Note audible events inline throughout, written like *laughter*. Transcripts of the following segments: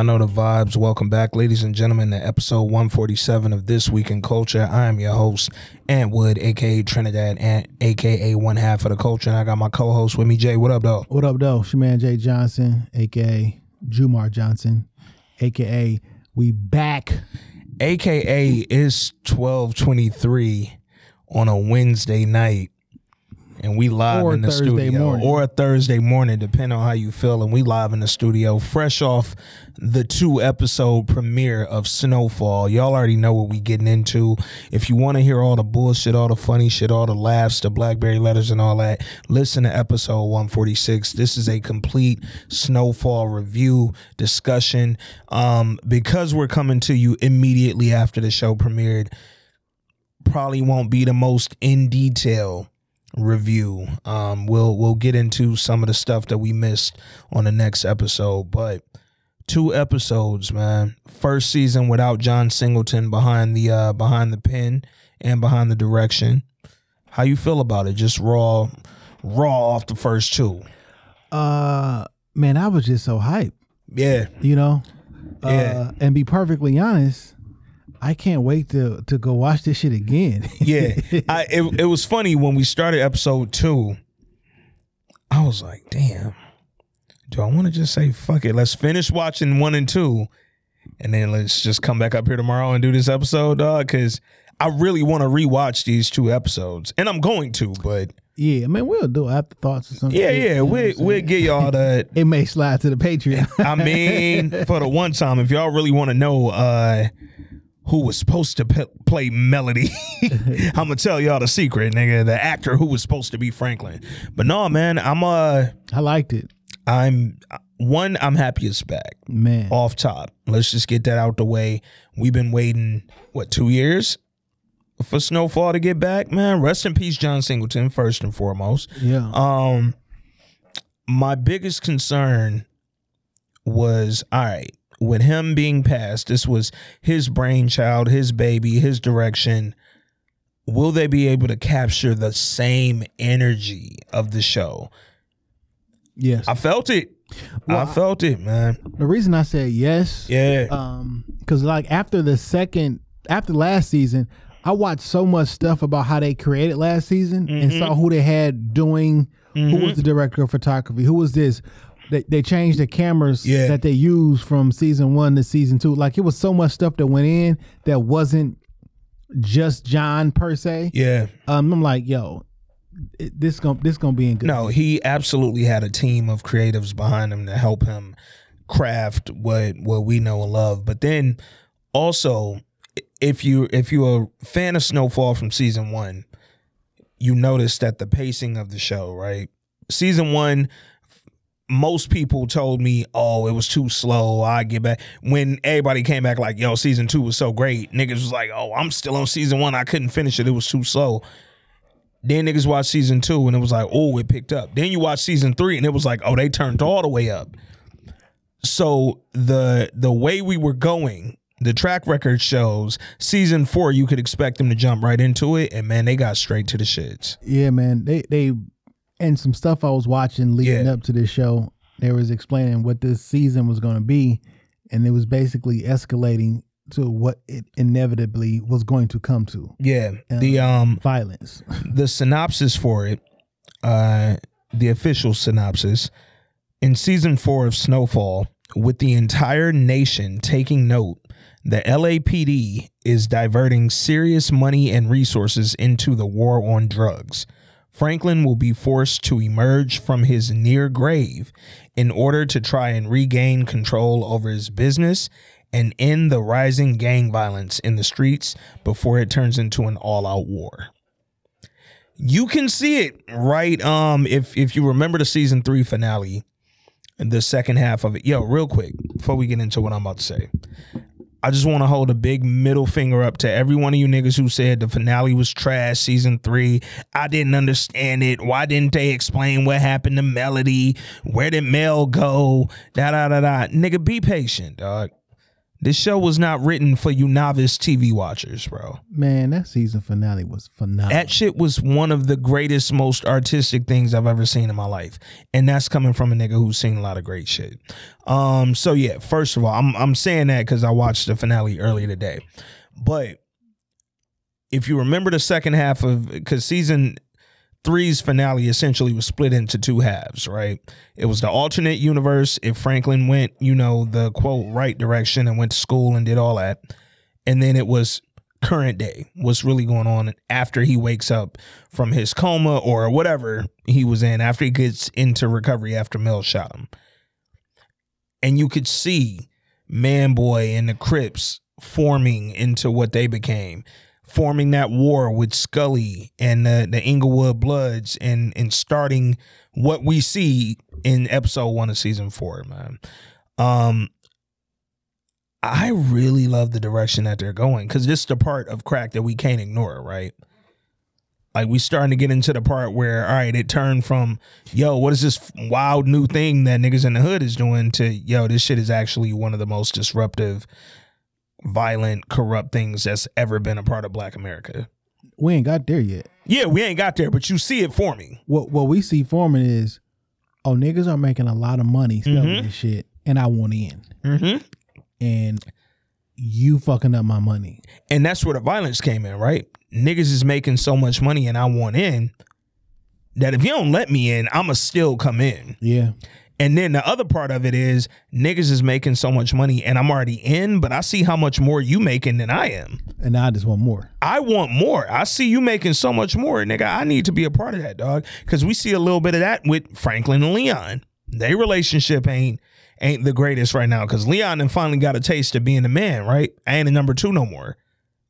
Yeah, know the vibes. Welcome back, ladies and gentlemen, to episode 147 of This Week in Culture. I am your host, Ant Wood, aka Trinidad, and aka one half of the culture. And I got my co-host with me, Jay. What up, though? What up, though? It's your man Jay Johnson, aka Jumar Johnson, aka we back. AKA is 1223 on a Wednesday night. And we live Or in the Thursday studio. morning. Or a Thursday morning, depending on how you feel. And we live in the studio, fresh off the two episode premiere of Snowfall. Y'all already know what we getting into. If you want to hear all the bullshit, all the funny shit, all the laughs, the Blackberry letters and all that, listen to episode 146. This is a complete Snowfall review discussion. Um, because we're coming to you immediately after the show premiered, probably won't be the most in detail review. Um, we'll we'll get into some of the stuff that we missed on the next episode, but two episodes, man. First season without John Singleton behind the uh behind the pen and behind the direction. How you feel about it? Just raw raw off the first two. Uh, man, I was just so hyped, Yeah. you know. Yeah. Uh, and be perfectly honest, I can't wait to to go watch this shit again. *laughs* Yeah. I it, it was funny when we started episode 2. I was like, "Damn. Do I want to just say fuck it? Let's finish watching 1 and 2 and then let's just come back up here tomorrow and do this episode, dog, cuz I really want to rewatch these two episodes. And I'm going to, but yeah, man, we'll do afterthoughts or something. yeah, You yeah, know we we'll get y'all *laughs* that. It may slide to the Patreon. *laughs* I mean, for the one time, if y'all really want to know uh, who was supposed to pe- play Melody, *laughs* I'm gonna tell y'all the secret, nigga. The actor who was supposed to be Franklin. But no, man, I'm uh, I liked it, I'm one. I'm happy it's back. man. Off top, let's just get that out the way. We've been waiting what two years for Snowfall to get back, man. Rest in peace, John Singleton, first and foremost. Yeah, Um, my biggest concern was all right with him being passed. This was his brainchild, his baby, his direction. Will they be able to capture the same energy of the show? Yes. I felt it. Well, I felt it, man. the reason I said yes, Yeah. um because like after the second after last season i watched so much stuff about how they created last season and Mm-hmm. saw who they had doing who was the director of photography who was this they, they changed the cameras Yeah. that they used from season one to season two like it was so much stuff that went in that wasn't just john per se yeah. um i'm like yo this gonna this gonna be in good No, he absolutely had a team of creatives behind him to help him craft what what we know and love. But then also, if you if you're a fan of Snowfall from season one, you notice that the pacing of the show, right? Season one, most people told me, "Oh, it was too slow." I get back when everybody came back like, "Yo, season two was so great." Niggas was like, "Oh, I'm still on season one. I couldn't finish it. It was too slow." Then niggas watched season two and it was like, oh, it picked up. Then you watch season three and it was like, oh, they turned all the way up. So the the way we were going, the track record shows season four, you could expect them to jump right into it, and man, they got straight to the shits. Yeah, man. They they and some stuff I was watching leading Yeah. up to this show. They was explaining what this season was going to be, and it was basically escalating to what it inevitably was going to come to Yeah, the um violence. *laughs* the synopsis for it, uh, the official synopsis, in season four of Snowfall, with the entire nation taking note, the LAPD is diverting serious money and resources into the war on drugs. Franklin will be forced to emerge from his near grave in order to try and regain control over his business and end the rising gang violence in the streets before it turns into an all-out war. You can see it right? Um if if you remember the season three finale and the second half of it. Yo real quick before we get into what i'm about to say i just want to hold a big middle finger up to every one of you niggas who said the finale was trash season three. I didn't understand it. Why didn't they explain what happened to melody? Where did mel go? Da da da da. Nigga be patient dog This show was not written for you novice TV watchers, bro. Man, that season finale was phenomenal. That shit was one of the greatest, most artistic things I've ever seen in my life. And that's coming from a nigga who's seen a lot of great shit. Um, so yeah, first of all, I'm I'm saying that because I watched the finale earlier today. But if you remember the second half of because season three's finale essentially was split into two halves, right? It was the alternate universe if Franklin went, you know, the quote right direction and went to school and did all that. And then it was current day, what's really going on after he wakes up from his coma or whatever he was in, after he gets into recovery after Mel shot him. And you could see Man Boy and the Crips forming into what they became forming that war with Scully and the, the Inglewood Bloods and and starting what we see in episode one of season four, man. Um I really love the direction that they're going because this is the part of crack that we can't ignore, right? Like we starting to get into the part where, all right, it turned from, yo, what is this wild new thing that niggas in the hood is doing to, yo, this shit is actually one of the most disruptive violent, corrupt things that's ever been a part of Black America. We ain't got there yet. Yeah, we ain't got there, but you see it forming. What what we see forming is, oh niggas are making a lot of money selling mm-hmm. this shit, and I want in. Mm-hmm. And you fucking up my money. And that's where the violence came in, right? Niggas is making so much money, and I want in. That if you don't let me in, I'ma still come in. Yeah. And then the other part of it is niggas is making so much money and I'm already in, but I see how much more you making than I am. And I just want more. I want more. I see you making so much more, nigga. I need to be a part of that, dog. Cause we see a little bit of that with Franklin and Leon. Their relationship ain't ain't the greatest right now. Cause Leon then finally got a taste of being a man, right? I ain't a number two no more.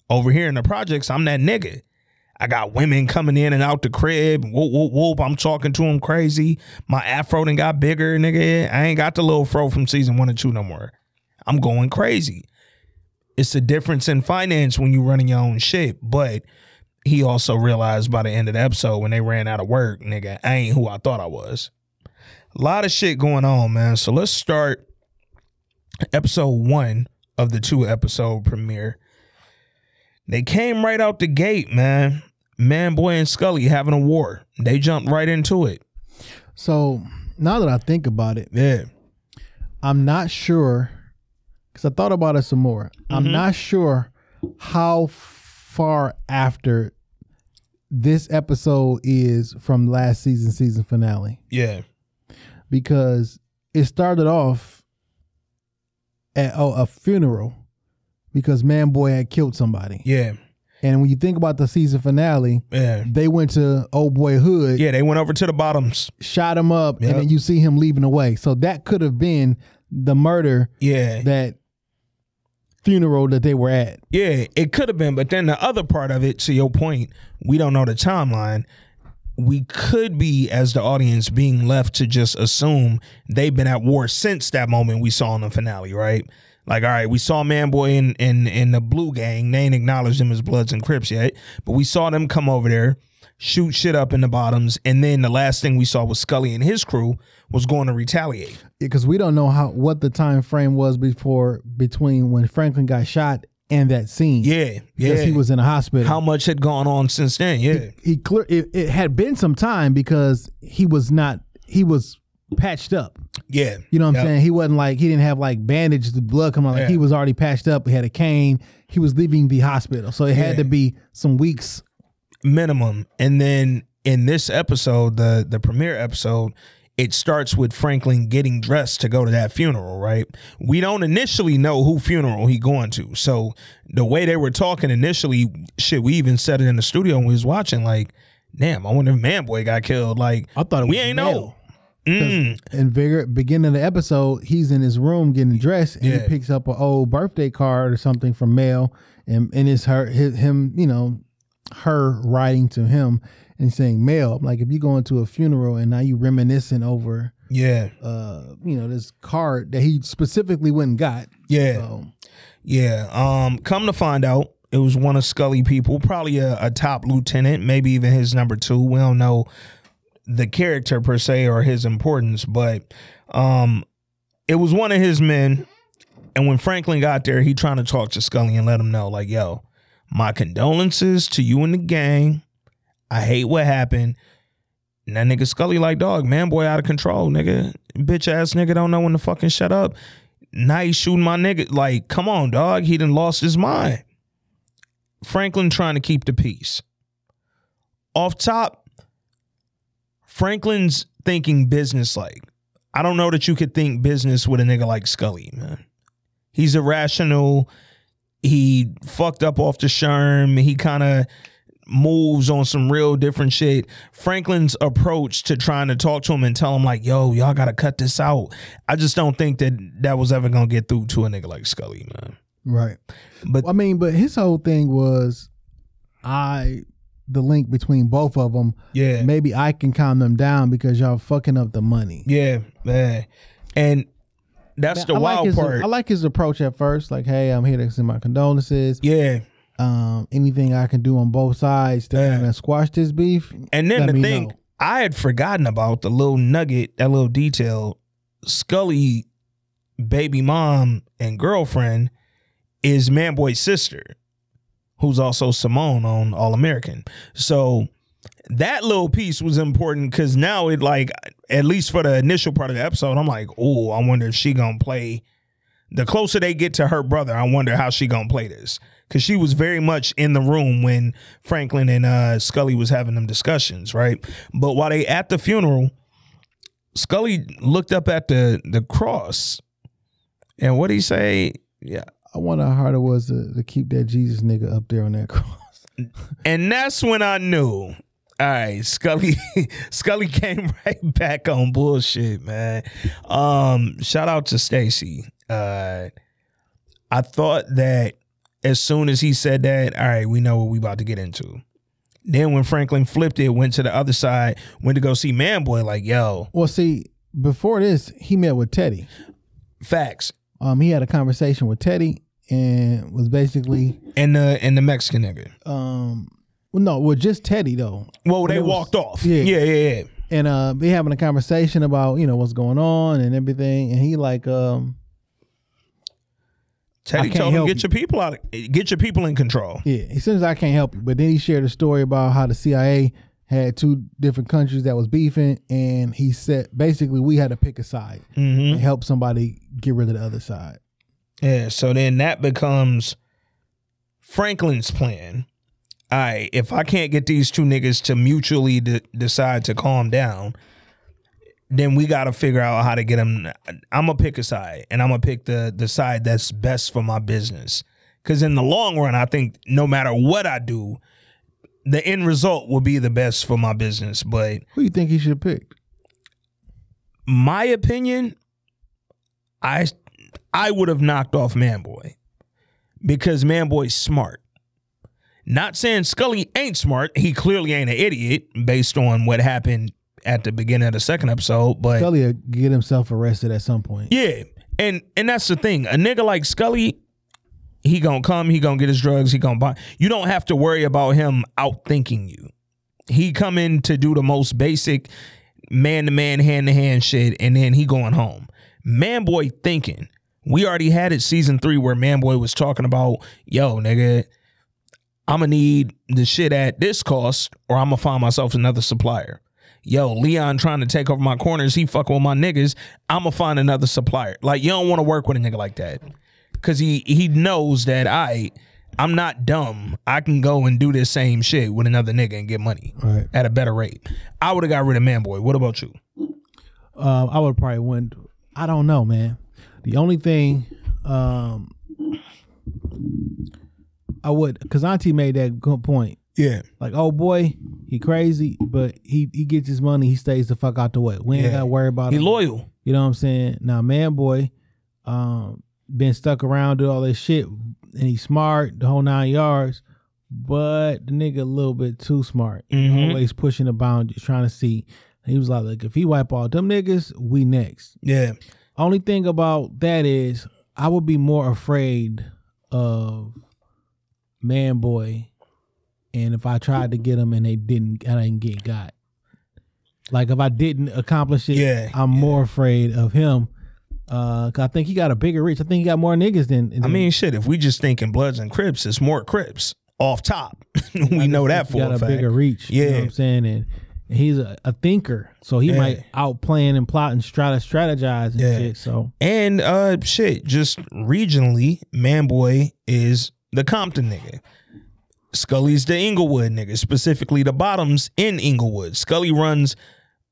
Over here in the projects, I'm that nigga. I got women coming in and out the crib. Whoop, whoop, whoop. I'm talking to them crazy. My afro done got bigger, nigga. I ain't got the little fro from season one and two no more. I'm going crazy. It's a difference in finance when you running your own shit. But he also realized by the end of the episode when they ran out of work, nigga, I ain't who I thought I was. A lot of shit going on, man. So let's start episode one of the two episode premiere. They came right out the gate, man. Man Boy and Scully having a war. They jumped right into it. So now that I think about it, yeah, I'm not sure because I thought about it some more. Mm-hmm. I'm not sure how far after this episode is from last season season finale. Yeah, because it started off at oh, a funeral because Man Boy had killed somebody. Yeah. And when you think about the season finale, yeah. they went to Old Boy Hood. Yeah, they went over to the bottoms, shot him up, yep. and then you see him leaving away. So that could have been the murder. Yeah, that funeral that they were at. Yeah, it could have been. But then the other part of it, to your point, we don't know the timeline. We could be, as the audience, being left to just assume they've been at war since that moment we saw in the finale, right? Like, all right, we saw Manboy in in in the Blue Gang. They ain't acknowledged them as Bloods and Crips yet, but we saw them come over there, shoot shit up in the bottoms, and then the last thing we saw was Scully and his crew was going to retaliate. Because we don't know how what the time frame was before between when Franklin got shot and that scene. Yeah, because yeah. he was in a hospital. How much had gone on since then? Yeah, he, he clear it, it had been some time because he was not he was patched up. Yeah. You know what I'm saying? He wasn't like he didn't have like bandaged the blood coming out. Like yeah. he was already patched up. He had a cane. He was leaving the hospital. So it yeah. had to be some weeks minimum. And then in this episode, the the premiere episode, it starts with Franklin getting dressed to go to that funeral, right? We don't initially know who funeral he going to. So the way they were talking initially, shit, we even said it in the studio when we was watching, like, damn, I wonder if Manboy got killed. Like I thought we ain't male. know. Mm. In Vigor, beginning of the episode, he's in his room getting dressed, and yeah. he picks up an old birthday card or something from Mel, and and it's her his, him, you know, her writing to him and saying Mel. Like if you go into a funeral and now you reminiscing over, yeah, uh, you know, this card that he specifically went and got, yeah, so. yeah. Um, come to find out, it was one of Scully people, probably a, a top lieutenant, maybe even his number two. We don't know the character per se or his importance, but um, it was one of his men. And when Franklin got there, he trying to talk to Scully and let him know, like, yo, my condolences to you and the gang. I hate what happened. And that nigga Scully like, dog, man, boy, out of control, nigga. Bitch ass nigga don't know when to fucking shut up. Now shooting my nigga. Like, come on, dog. He done lost his mind. Franklin trying to keep the peace. Off top, Franklin's thinking business like. I don't know that you could think business with a nigga like Scully, man. He's irrational. He fucked up off the sherm. He kind of moves on some real different shit. Franklin's approach to trying to talk to him and tell him like, "Yo, y'all got to cut this out." I just don't think that that was ever gonna get through to a nigga like Scully, man. Right. But I mean, but his whole thing was, I the link between both of them. yeah, Maybe I can calm them down because y'all fucking up the money. yeah, man, and that's the I like wild his, part. I like his approach at first. Like, hey, I'm here to send my condolences. yeah, Um, anything I can do on both sides to Yeah. kind of squash this beef. And then the thing know. I had forgotten about the little nugget, that little detail. Scully, baby mom and girlfriend, is Manboy's sister, who's also Simone on All American. So that little piece was important because now it like at least for the initial part of the episode, I'm like, oh, I wonder if she gonna play. The closer they get to her brother, I wonder how she gonna play this because she was very much in the room when Franklin and uh, Scully was having them discussions, right? But while they at the funeral, Scully looked up at the the cross, and what he say? Yeah, I wonder how hard it was to, to keep that Jesus nigga up there on that *laughs* cross. and that's when I knew. All right, Scully. *laughs* Scully came *laughs* right back on bullshit, man. Um, shout out to Stacy. Uh, I thought that as soon as he said that, all right, we know what we about to get into. Then when Franklin flipped it, went to the other side, went to go see Manboy, like, yo, Well, see, before this, he met with Teddy. facts. Um, he had a conversation with Teddy and was basically, And the and the Mexican nigga. um, well, no, well, just Teddy though. Well, they it was- walked off. yeah. yeah, yeah, yeah. and uh they having a conversation about you know what's going on and everything and he like um Teddy told him, get you." your people out, of, get your people in control. yeah he says i can't help you but then he shared a story about how the cia had two different countries that was beefing and he said basically we had to pick a side hmm and help somebody get rid of the other side Yeah, so then that becomes Franklin's plan. All right, if I can't get these two niggas to mutually de- decide to calm down, then we got to figure out how to get them. I'm gonna pick a side, and I'm gonna pick the the side that's best for my business. Because in the long run, I think no matter what I do, the end result will be the best for my business. But who do you think he should pick? my opinion, I I would have knocked off Manboy because Manboy's smart. Not saying Scully ain't smart. He clearly ain't an idiot based on what happened at the beginning of the second episode. But Scully get himself arrested at some point yeah, and and that's the thing. A nigga like Scully, he gonna come. He gonna get his drugs. He gonna buy. You don't have to worry about him outthinking you. He come in to do the most basic man to man, hand to hand shit, and then he going home. Manboy thinking. We already had it season three where Manboy was talking about, yo, nigga, I'ma need the shit at this cost, or I'ma find myself another supplier. Yo, Leon trying to take over my corners, he fucking with my niggas. I'ma find another supplier. Like you don't want to work with a nigga like that. Cause he he knows that I I'm not dumb. I can go and do this same shit with another nigga and get money right at a better rate. I would have got rid of Manboy. What about you? um i would probably went i don't know man the only thing um i would because auntie made that good point Yeah. Like, oh boy, he crazy, but he he gets his money. He stays the fuck out the way. We ain't Yeah. got to worry about him. He him. loyal. You know what I'm saying? Now, man, boy, um, been stuck around do all this shit, and he's smart, the whole nine yards. But the nigga a little bit too smart. Mhm. Always pushing the boundaries, trying to see. He was like, look, if he wipe all them niggas, we next. Yeah. Only thing about that is, I would be more afraid of man boy, and if I tried to get him and they didn't, I didn't get got. Like if I didn't accomplish it, Yeah, I'm more afraid of him Uh, I think he got a bigger reach. I think he got more niggas than. than I mean, shit. If we just thinking Bloods and Crips, it's more Crips off top. *laughs* we know that he for got a a fact. bigger reach. You know Yeah. what I'm saying? And, and he's a, a thinker, so he Yeah. might out plan and plot and try to strategize and Yeah. shit. So And uh shit, just regionally, Manboy is the Compton nigga. Scully's the Inglewood nigga, specifically the bottoms in Inglewood. Scully runs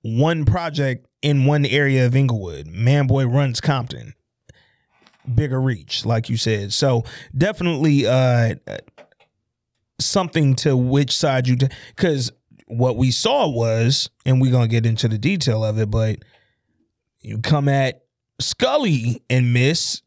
one project in one area of Inglewood. Manboy runs Compton. Bigger reach, like you said. So definitely uh something to which side you because what we saw was, and we're gonna get into the detail of it, but you come at Scully and miss,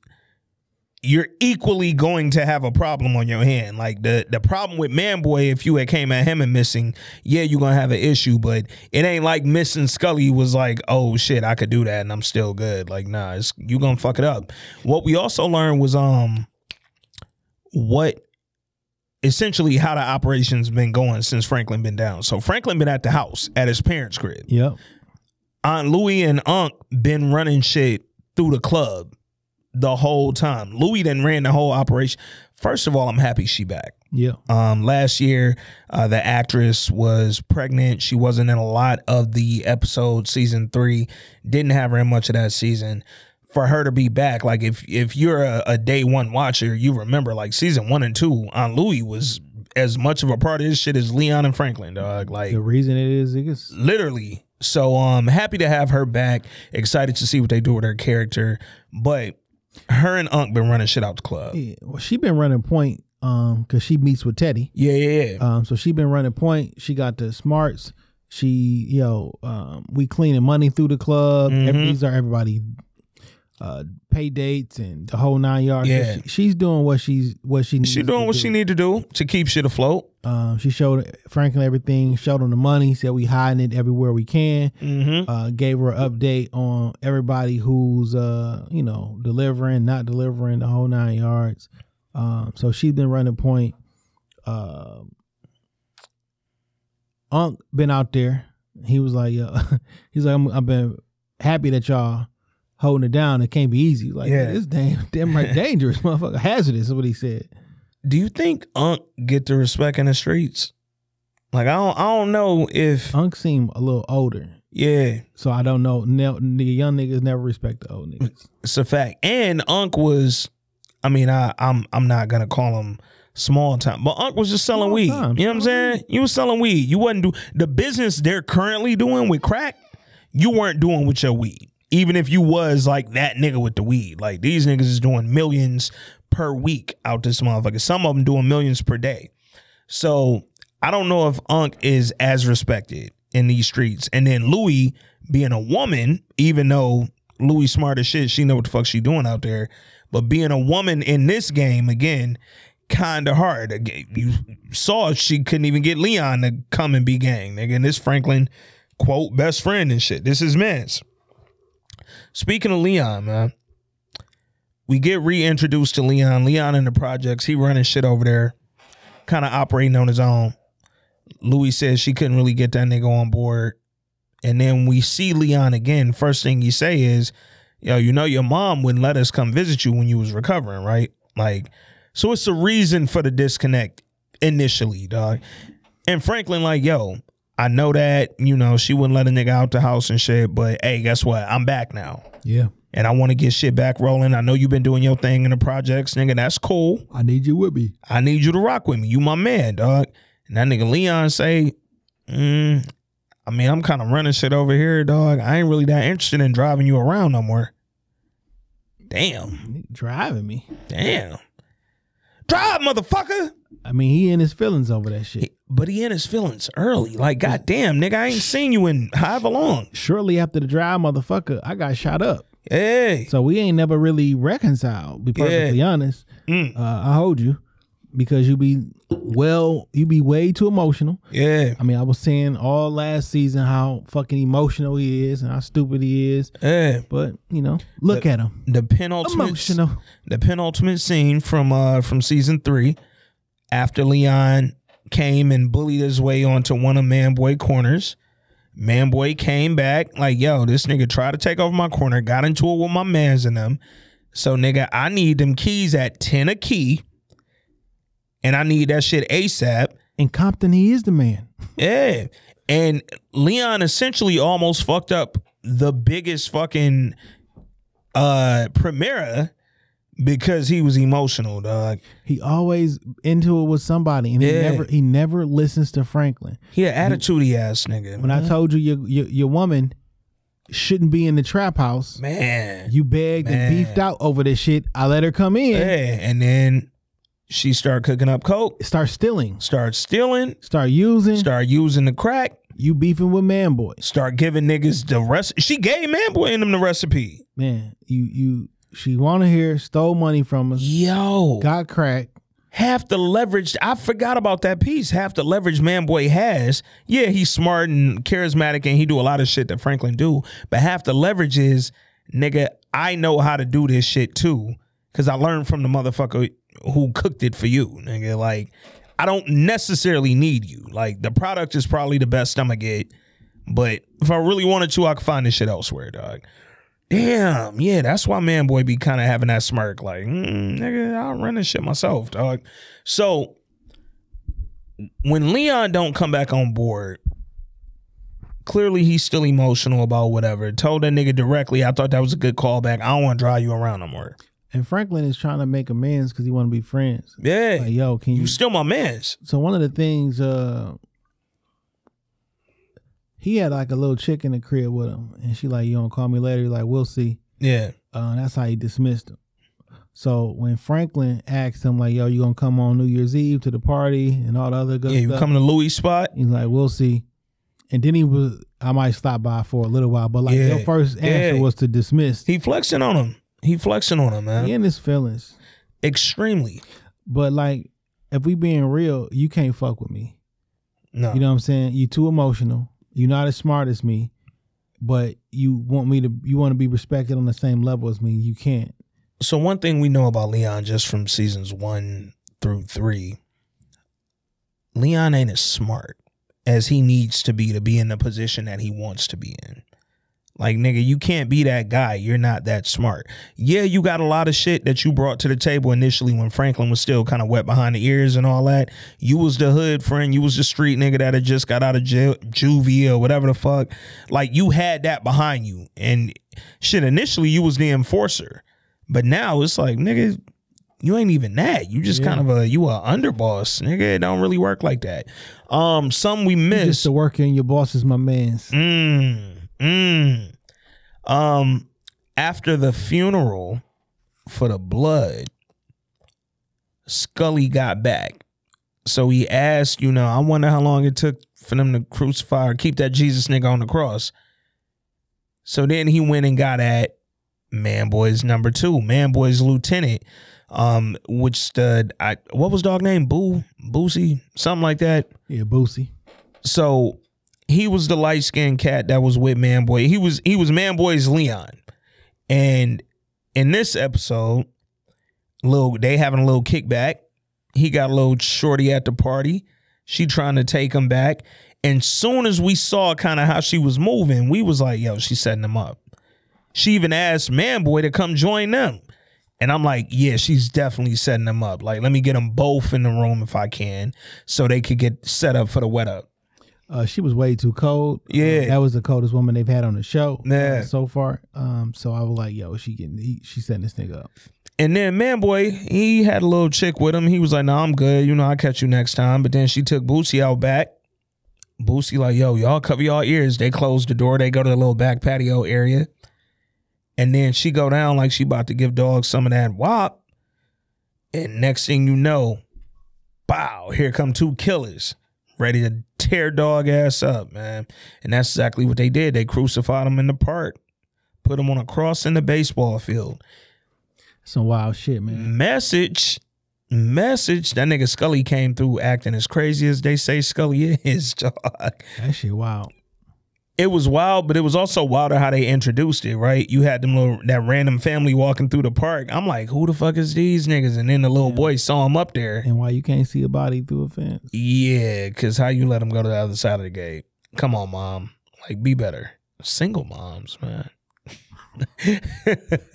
you're equally going to have a problem on your hand. Like the the problem with Manboy, if you had came at him and missing, yeah, you're gonna have an issue. But it ain't like missing Scully was like, oh shit, I could do that and I'm still good. Like, nah, it's you gonna fuck it up. What we also learned was um what essentially how the operation's been going since Franklin been down. So Franklin been at the house at his parents' crib. yep, Aunt Louie and Unc been running shit through the club the whole time. Louie then ran the whole operation. First of all, I'm happy she back. Yeah. Um, last year, uh, the actress was pregnant. She wasn't in a lot of the episode Season three didn't have her in much of that season. For her to be back, like if if you're a, a day one watcher, you remember like season one and two. on Louie was as much of a part of this shit as Leon and Franklin, dog. Like The reason it is, it's literally. So um happy to have her back. Excited to see what they do with her character. But her and Unc been running shit out the club. yeah, well, she been running point um because she meets with Teddy. Yeah, yeah, yeah. Um, so she been running point. She got the smarts. She, yo, um, we cleaning money through the club. Mhm. Every, these are everybody uh pay dates and the whole nine yards. Yeah. she- she's doing what she's what she needs she doing what do. she need to do to keep shit afloat. Um, she showed Franklin everything. Showed him the money. Said we hiding it everywhere we can. Mm-hmm. Uh, gave her an update on everybody who's uh you know delivering, not delivering the whole nine yards. Um, so she's been running point. Um, Unc been out there. He was like, yo, *laughs* he's like, I'm, I've been happy that y'all holding it down. It can't be easy. Like, Yeah. it's damn, *laughs* damn right *laughs* dangerous, motherfucker. Hazardous is what he said. Do you think Unc get the respect in the streets? Like I don't I don't know if Unc seemed a little older. yeah, So I don't know. Ne- nigga, young niggas never respect the old niggas. it's a fact. And Unc was I mean, I I'm I'm not gonna call him small time, but Unc was just selling Small weed. time, You know what I'm saying? You was selling weed. You wasn't do the business they're currently doing with crack, you weren't doing with your weed. Even if you was like that nigga with the weed. Like these niggas is doing millions per week out this motherfucker. Some of them doing millions per day. So I don't know if Unc is as respected in these streets. And then Louis being a woman, even though Louis smart as shit, she know what the fuck she doing out there. But being a woman in this game again, kind of hard. You saw she couldn't even get Leon to come and be gang. Again, this Franklin quote best friend and shit. This is man's. Speaking of Leon, man, we get reintroduced to Leon. Leon in the projects, he running shit over there, kind of operating on his own. Louis says she couldn't really get that nigga on board. And then we see Leon again. First thing he say is, yo, you know your mom wouldn't let us come visit you when you was recovering, right? Like, so it's the reason for the disconnect initially, dog. And Franklin, like, yo, I know that, you know, she wouldn't let a nigga out the house and shit, but hey, guess what? I'm back now. Yeah. And I want to get shit back rolling. I know you've been doing your thing in the projects, nigga. That's cool. I need you with me. I need you to rock with me. You my man, dog. And that nigga Leon say, mm, I mean, I'm kind of running shit over here, dog. I ain't really that interested in driving you around no more. Damn. Driving me. Damn. Drive, motherfucker. I mean, he in his feelings over that shit. But he in his feelings early. Like, goddamn, nigga, I ain't seen you in however long. Shortly after the drive, motherfucker, I got shot up. Hey. So we ain't never really reconciled. Be perfectly honest. Mm. Uh, I hold you because you be well, you be way too emotional. Yeah. I mean, I was saying all last season how fucking emotional he is and how stupid he is. Yeah. But you know, look at him, The penultimate emotional. the penultimate scene from uh from season three, after Leon came and bullied his way onto one of Manboy corners, Manboy came back like, yo, this nigga tried to take over my corner, got into it with my mans in them. So nigga, I need them keys at 10 a key. And I need that shit ASAP. And Compton, he is the man. Yeah. And Leon essentially almost fucked up the biggest fucking uh Primera because he was emotional, dog. He always into it with somebody, and he Yeah. never he never listens to Franklin. He an attitudey ass nigga. When I told you your, your your woman shouldn't be in the trap house, man. you begged Man. and beefed out over this shit. I let her come in, Yeah. And then she started cooking up coke, start stealing, start stealing, start using, start using the crack, you beefing with man boy. start giving niggas the rest. She gave man boy in them the recipe. Man, you you she wanna hear stole money from us, Yo. got crack. half the leverage I forgot about that piece. Half the leverage Man Boy has. Yeah, he's smart and charismatic and he do a lot of shit that Franklin do. But half the leverage is, nigga, I know how to do this shit too. Cause I learned from the motherfucker who cooked it for you, nigga. Like, I don't necessarily need you. Like, the product is probably the best I'm gonna get. But if I really wanted to, I could find this shit elsewhere, dog. Damn, yeah, that's why man boy be kind of having that smirk, like, mm, nigga, I'll run this shit myself, dog. So when Leon don't come back on board, clearly he's still emotional about whatever. Told that nigga directly, I thought that was a good callback. I don't want to drive you around no more. And Franklin is trying to make amends because he want to be friends. Yeah, Like, yo, can you? you still my man's. so one of the things, uh, he had like a little chick in the crib with him, and she like, you don't call me later. He like, we'll see. Yeah, Uh, that's how he dismissed him. So when Franklin asked him like, yo, you gonna come on New Year's Eve to the party and all the other good yeah, you stuff? coming to Louis spot? He's like, we'll see. And then he was, I might stop by for a little while, but like Yeah. your first answer Yeah. was to dismiss. He flexing on him. He flexing on him, man. He in his feelings. Extremely. But like, if we being real, you can't fuck with me. No. You know what I'm saying? You too emotional. You're not as smart as me, but you want me to. You want to be respected on the same level as me. You can't. So one thing we know about Leon just from seasons one through three, Leon ain't as smart as he needs to be to be in the position that he wants to be in. Like nigga, you can't be that guy. You're not that smart. Yeah, you got a lot of shit that you brought to the table initially when Franklin was still kind of wet behind the ears and all that. You was the hood friend. You was the street nigga that had just got out of jail, juvie or whatever the fuck. Like you had that behind you, and shit. Initially, you was the enforcer. But now it's like, nigga, you ain't even that. You just Yeah. kind of a you a underboss, nigga. It don't really work like that. Um, some we You miss. just to work in your boss is my man's. Mm, mm. Um, after the funeral for the blood, Scully got back. So he asked, you know, I wonder how long it took for them to crucify or keep that Jesus nigga on the cross. So then he went and got at Man Boy's number two, Man Boy's lieutenant, um, which the I what was dog name? Boo, Boosie, something like that. Yeah, Boosie. So he was the light skinned cat that was with Man Boy. He was he was Man Boy's Leon. And in this episode, little they having a little kickback. He got a little shorty at the party. She trying to take him back. And soon as we saw kind of how she was moving, we was like, yo, she's setting him up. She even asked Man Boy to come join them. And I'm like, yeah, she's definitely setting them up. Like, let me get them both in the room if I can, so they could get set up for the wet up. Uh, she was way too cold. Yeah. Uh, that was the coldest woman they've had on the show. uh, Yeah. so far. Um, so I was like, yo, she getting, he, she setting this nigga up. And then man boy, he had a little chick with him. He was like, "No, I'm good. You know, I'll catch you next time." But then she took Boosie out back. Boosie like, "Yo, y'all cover y'all ears." They close the door. They go to the little back patio area. And then she go down like she about to give dog some of that wop. And next thing you know, bow, here come two killers ready to tear dog ass up, man. And that's exactly what they did. They crucified him in the park, put him on a cross in the baseball field. Some wild shit, man. Message, message. That nigga Scully came through acting as crazy as they say Scully *laughs* is, dog. That shit wild. It was wild, but it was also wilder how they introduced it, right? You had them little that random family walking through the park. I'm like, who the fuck is these niggas? And then the little boy saw him up there. And why you can't see a body through a fence? Yeah, cause how you let him go to the other side of the gate? Come on, mom. Like, be better. Single moms, man. *laughs*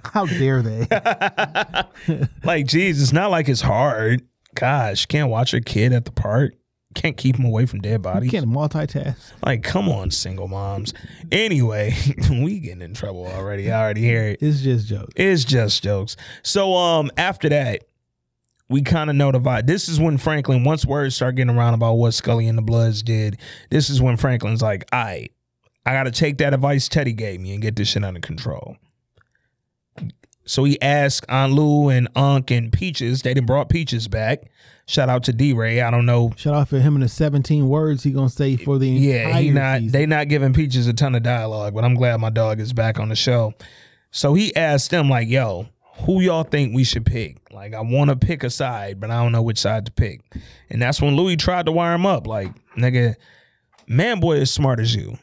How dare they? *laughs* like, geez, it's not like it's hard. Gosh, can't watch a kid at the park. Can't keep him away from dead You bodies. can't multitask. Like, come on, single moms. Anyway, *laughs* we getting in trouble already. I already hear it. It's just jokes. It's just jokes. So um after that, we kind of know the vibe. This is when Franklin, once words start getting around about what Scully and the Bloods did, this is when Franklin's like, all right, I gotta take that advice Teddy gave me and get this shit under control. So he asked Aunt Lou and Unc and Peaches. They didn't brought Peaches back. Shout out to DeRay. I don't know. Shout out for him and the 17 words he gonna say for the Yeah, he not season. they not giving Peaches a ton of dialogue, but I'm glad my dog is back on the show. So he asked them like, "Yo, who y'all think we should pick? Like, I want to pick a side, but I don't know which side to pick." And that's when Louis tried to wire him up, like, "Nigga, man, boy is smart as you.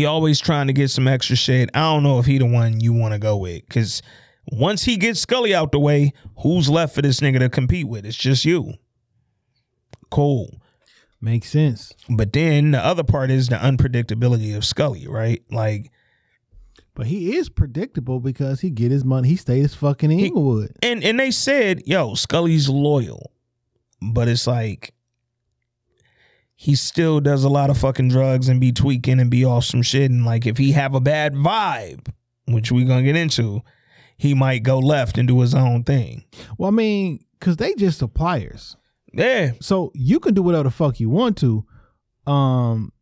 He always trying to get some extra shit. I don't know if he the one you want to go with, because once he gets Scully out the way, who's left for this nigga to compete with? It's just you. Cool." Makes sense. But then the other part is the unpredictability of Scully, right? Like, But he is predictable because he get his money. He stays fucking in Inglewood. and and they said, yo, Scully's loyal, but it's like he still does a lot of fucking drugs and be tweaking and be off some shit. And like, if he have a bad vibe, which we gonna get into, he might go left and do his own thing. Well, I mean, because they just suppliers. Yeah, So you can do whatever the fuck you want to. Um,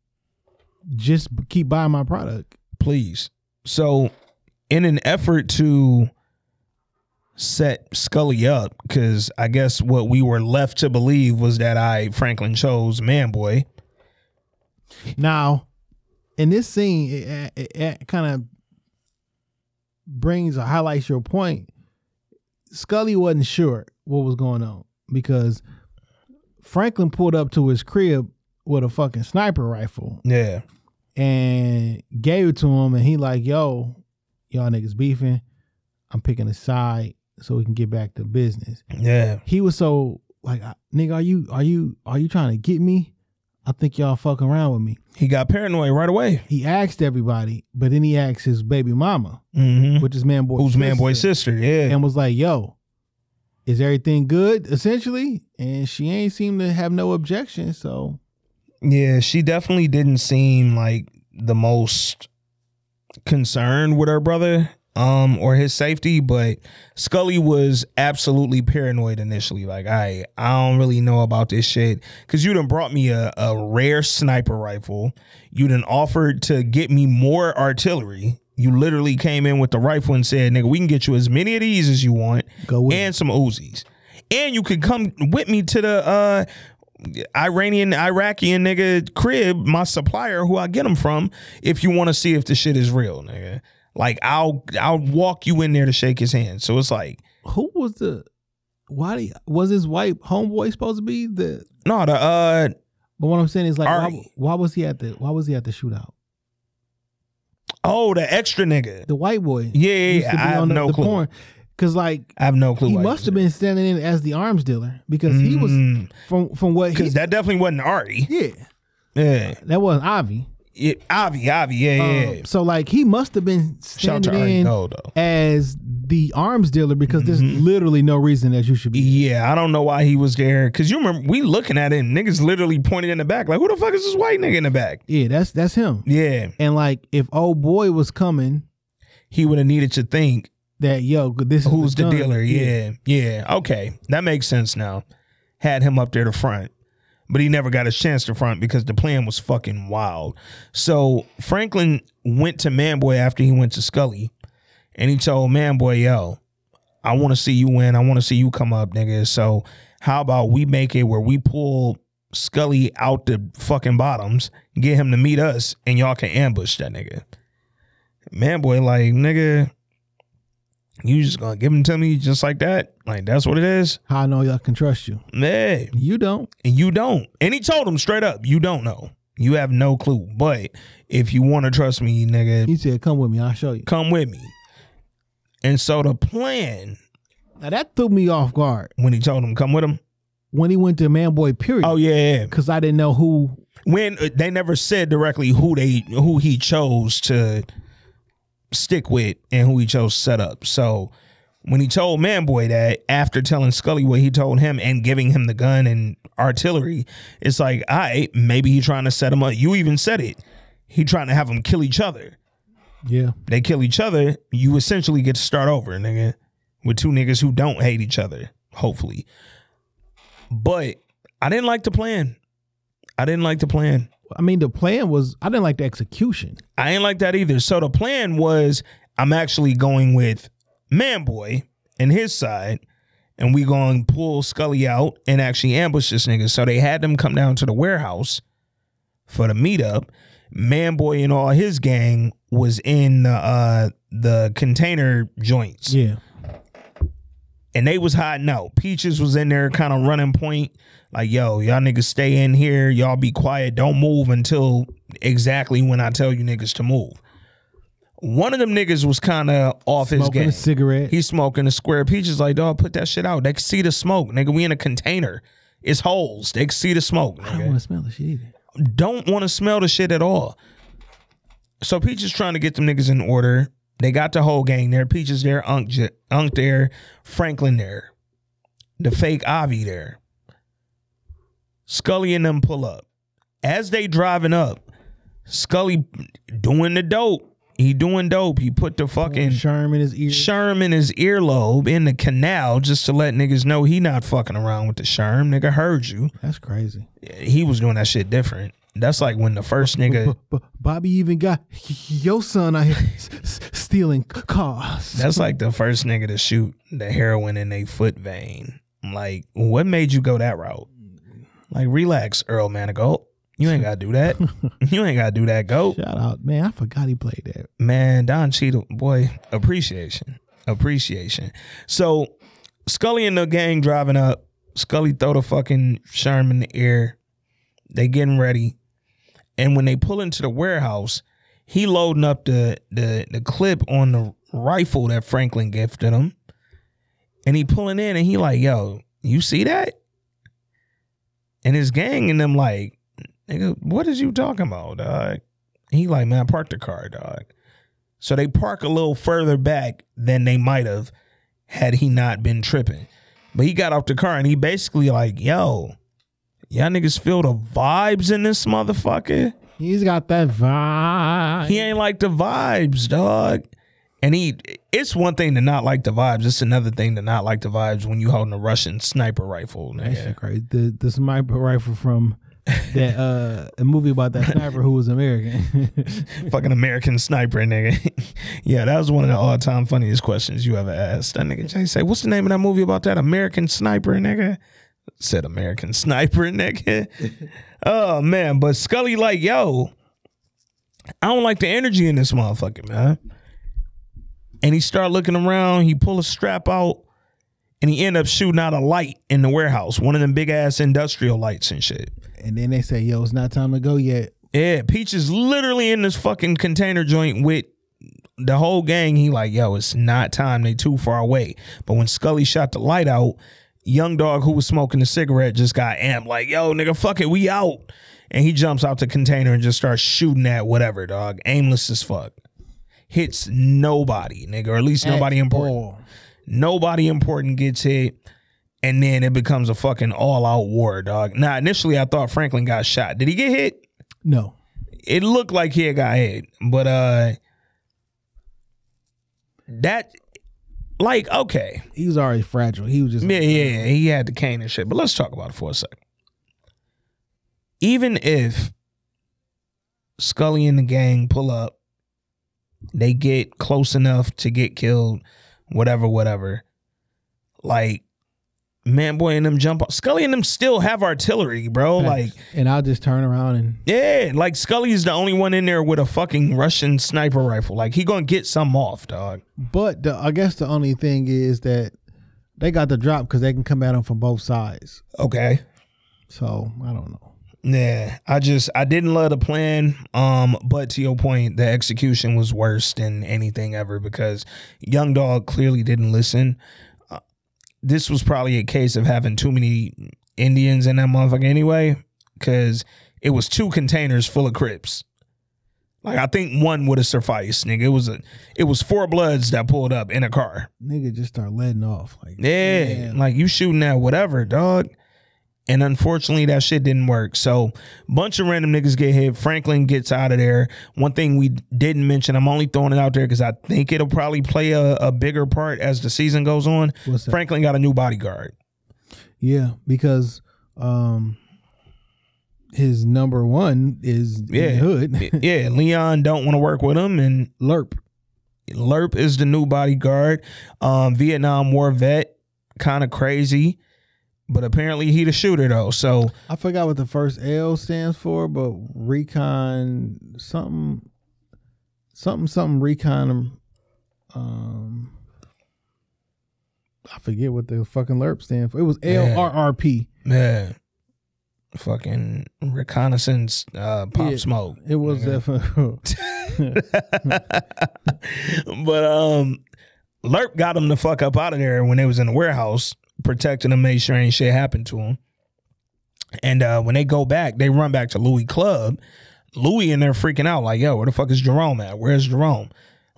just keep buying my product. please. So, in an effort to set Scully up, because I guess what we were left to believe was that I Franklin chose Man Boy. Now, in this scene, it, it, it kind of brings or highlights your point. Scully wasn't sure what was going on because Franklin pulled up to his crib with a fucking sniper rifle Yeah, and gave it to him, and he like, "Yo, y'all niggas beefing. I'm picking a side so we can get back to business." yeah, He was so like, "Nigga, are you are you are you trying to get me? I think y'all fucking around with me." he got paranoid right away. he asked everybody, but then he asked his baby mama, Mm-hmm. which is man boy, Who's Man Boy's sister? Yeah, and was like, "Yo, is everything good?" Essentially, and she ain't seem to have no objection. So yeah. She definitely didn't seem like the most concerned with her brother. Um, or his safety, but Scully was absolutely paranoid initially. Like, I, I don't really know about this shit because you done brought me a, a rare sniper rifle. You done offered to get me more artillery. You literally came in with the rifle and said, "Nigga, we can get you as many of these as you want, go with and some Uzis, and you could come with me to the uh, Iranian Iraqian nigga crib, my supplier, who I get them from, if you want to see if the shit is real, nigga. Like I'll I'll walk you in there to shake his hand. So it's like who was the why you- was his white homeboy supposed to be the? no, the uh But what I'm saying is like, why, why was he at the why was he at the shootout? oh the extra nigga. The white boy, Yeah, yeah, yeah. I have the, no the clue. porn. Cause like I have no clue. he must have been standing in as the arms dealer because he was from from what because that definitely wasn't Artie. yeah Yeah, that wasn't Avi. It, Avi, Avi, yeah, yeah. yeah. Um, so like he must have been standing in Gold as the arms dealer because there's Mhm. literally no reason that you should be. Yeah, I don't know why he was there. Cause you remember we looking at him. niggas literally pointing in the back. Like, who the fuck is this white nigga in the back? Yeah, that's that's him. Yeah. And like if old boy was coming, He would have needed to think that yo, this is who's the, gun. dealer. Yeah. yeah. Okay. That makes sense now. Had him up there to front. But he never got a chance to front because the plan was fucking wild. So Franklin went to Manboy after he went to Scully and he told Manboy, yo, I want to see you win. I want to see you come up, nigga. So how about we make it where we pull Scully out the fucking bottoms, get him to meet us, and y'all can ambush that nigga. Manboy, like, nigga, you just gonna give him to me just like that? Like, that's what it is? How I know y'all can trust you. Yeah. You don't. And you don't. And he told him straight up, you don't know. You have no clue. But if you want to trust me, nigga, He said, "Come with me. I'll show you." come with me. And so the plan, Now that threw me off guard when he told him come with him, when he went to Man Boy. Period. oh yeah, yeah. because I didn't know who. when uh, they never said directly who they who he chose to stick with and who he chose to set up. So when he told Manboy that after telling Scully what he told him and giving him the gun and artillery, it's like, I right, maybe he trying to set him up. You even said it. He trying to have them kill each other. Yeah. They kill each other, you essentially get to start over, nigga. With two niggas who don't hate each other, hopefully. But I didn't like the plan. I didn't like the plan. I mean, the plan was I didn't like the execution. I ain't like that either. So the plan was I'm actually going with Manboy and his side, and we going to pull Scully out and actually ambush this nigga. So they had them come down to the warehouse for the meetup. Manboy and all his gang was in the uh, the container joints. Yeah. And they was hiding out. Peaches was in there kind of running point. Like, yo, y'all niggas stay in here. Y'all be quiet. Don't move until exactly when I tell you niggas to move. One of them niggas was kind of off Smoking his game. a cigarette. He's smoking a square. Peaches like, dog, put that shit out. They can see the smoke, nigga. We in a container. It's holes. They can see the smoke. I don't want to smell the shit either. don't want to smell the shit at all. So Peach is trying to get them niggas in order. They got the whole gang there. Peach is there, Unk, j- Unk there, Franklin there, the fake Avi there. Scully and them pull up. As they driving up, Scully doing the dope. He doing dope. He put the fucking Sherm in his ear. Sherm in his earlobe in the canal just to let niggas know he not fucking around with the Sherm. Nigga heard you. That's crazy. He was doing that shit different. That's like when the first nigga. Bobby even got your son out here stealing cars. That's like the first nigga to shoot the heroin in a foot vein. I'm like, what made you go that route? Like, relax, Earl Manigault. You ain't gotta do that. *laughs* you ain't gotta do that, goat. Shout out, man! I forgot he played that. Man, Don Cheadle, boy, appreciation, appreciation. So Scully and the gang driving up. Scully throw the fucking Sherm in the air. They getting ready, and when they pull into the warehouse, he loading up the the the clip on the rifle that Franklin gifted him, and he pulling in, and he like, "Yo, you see that?" And his gang and them like, "Nigga, what is you talking about, dog?" He like, man, park the car, dog. So they park a little further back than they might have had he not been tripping. But he got off the car and he basically like, yo, y'all niggas feel the vibes in this motherfucker. He's got that vibe. He ain't like the vibes, dog. And he, it's one thing to not like the vibes. It's another thing to not like the vibes when you holding a Russian sniper rifle. That nigga. shit crazy. The the sniper rifle from that uh a movie about that sniper who was American. *laughs* Fucking American sniper, nigga. *laughs* yeah, that was one of the all time funniest questions you ever asked. That nigga Jay say, What's the name of that movie about that American sniper, nigga? Said American sniper, *laughs* nigga. oh man, but Scully like, yo, I don't like the energy in this motherfucker, man. And he start looking around, he pull a strap out, and he end up shooting out a light in the warehouse, one of them big ass industrial lights and shit. and then they say, "Yo, it's not time to go yet." Yeah, Peach is literally in this fucking container joint with the whole gang. He like, yo, it's not time. They too far away. But when Scully shot the light out, young dog who was smoking the cigarette just got amped. Like, yo, nigga, fuck it, we out. And he jumps out the container and just starts shooting at whatever, dog. Aimless as fuck. Hits nobody, nigga, or at least nobody At important. all. Nobody important gets hit. And then it becomes a fucking all out war, dog. Now, initially I thought Franklin got shot. Did he get hit? No, it looked like he had got hit, but uh, that like okay, he was already fragile. He was just yeah, yeah, yeah, he had the cane and shit. But let's talk about it for a second. Even if Scully and the gang pull up, they get close enough to get killed, whatever, whatever. Like, man, boy, and them jump. Up. Scully and them still have artillery, bro. Like, and I'll just turn around and yeah, like Scully's the only one in there with a fucking Russian sniper rifle. Like he gonna get some off, dog. But the, I guess the only thing is that they got the drop because they can come at them from both sides. Okay. So I don't know. Yeah, I just I didn't love the plan. Um, but to your point, the execution was worse than anything ever because Young Dog clearly didn't listen. Uh, this was probably a case of having too many Indians in that motherfucker anyway, because it was two containers full of Crips. Like I think one would have sufficed, nigga. It was a it was four bloods that pulled up in a car. Nigga just start letting off. Like Yeah. man. Like you shooting at whatever, dog. And unfortunately that shit didn't work. So bunch of random niggas get hit. Franklin gets out of there. One thing we didn't mention, I'm only throwing it out there because I think it'll probably play a, a bigger part as the season goes on. Franklin got a new bodyguard. Yeah, because um his number one is Yeah. yeah. hood. *laughs* yeah, Leon don't want to work with him and Lerp. Lerp is the new bodyguard. Um, Vietnam War vet, kind of crazy, but apparently he the shooter though. So I forgot what the first L stands for, but recon something something something recon um I forget what the fucking lerp stand for. It was Yeah. LRRP. yeah, fucking reconnaissance, uh, pop Yeah, smoke. It was definitely *laughs* but um, Lerp got him the fuck up out of there when they was in the warehouse, protecting him, made sure ain't shit happened to him. And uh, when they go back, they run back to Louie Club. Louie and they're freaking out, like, yo, where the fuck is Jerome at? Where's Jerome?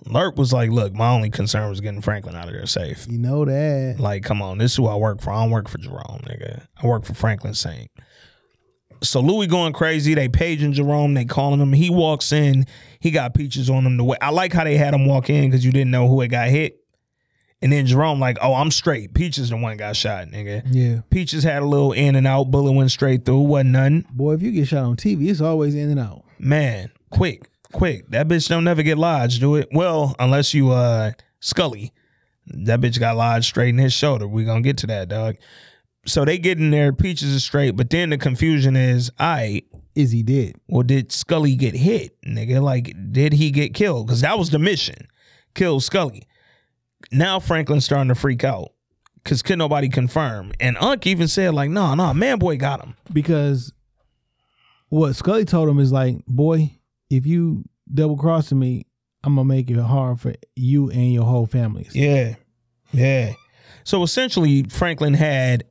Lerp was like, look, my only concern was getting Franklin out of there safe. you know that. Like, come on, this is who I work for. I don't work for Jerome, nigga. I work for Franklin Saint. So Louie going crazy. They paging Jerome. They calling him. He walks in. He got peaches on him. The way I like how they had him walk in because you didn't know who had got hit. And then Jerome like, oh, I'm straight. Peaches the one got shot, nigga. Yeah. Peaches had a little in and out. Bullet went straight through. Wasn't nothing. Boy, if you get shot on TV, it's always in and out. Man, quick, quick. That bitch don't never get lodged, do it? Well, unless you uh Scully. That bitch got lodged straight in his shoulder. We gonna get to that, dog. So they get in there, peaches is straight, but then the confusion is, I Is he dead? well, did Scully get hit, nigga? Like, did he get killed? Because that was the mission, kill Scully. Now Franklin's starting to freak out because could nobody confirm, and Unc even said like, no, no, man, boy got him. Because what Scully told him is like, boy, if you double crossing me, I'm gonna make it hard for you and your whole families. Yeah. Yeah. So essentially, Franklin had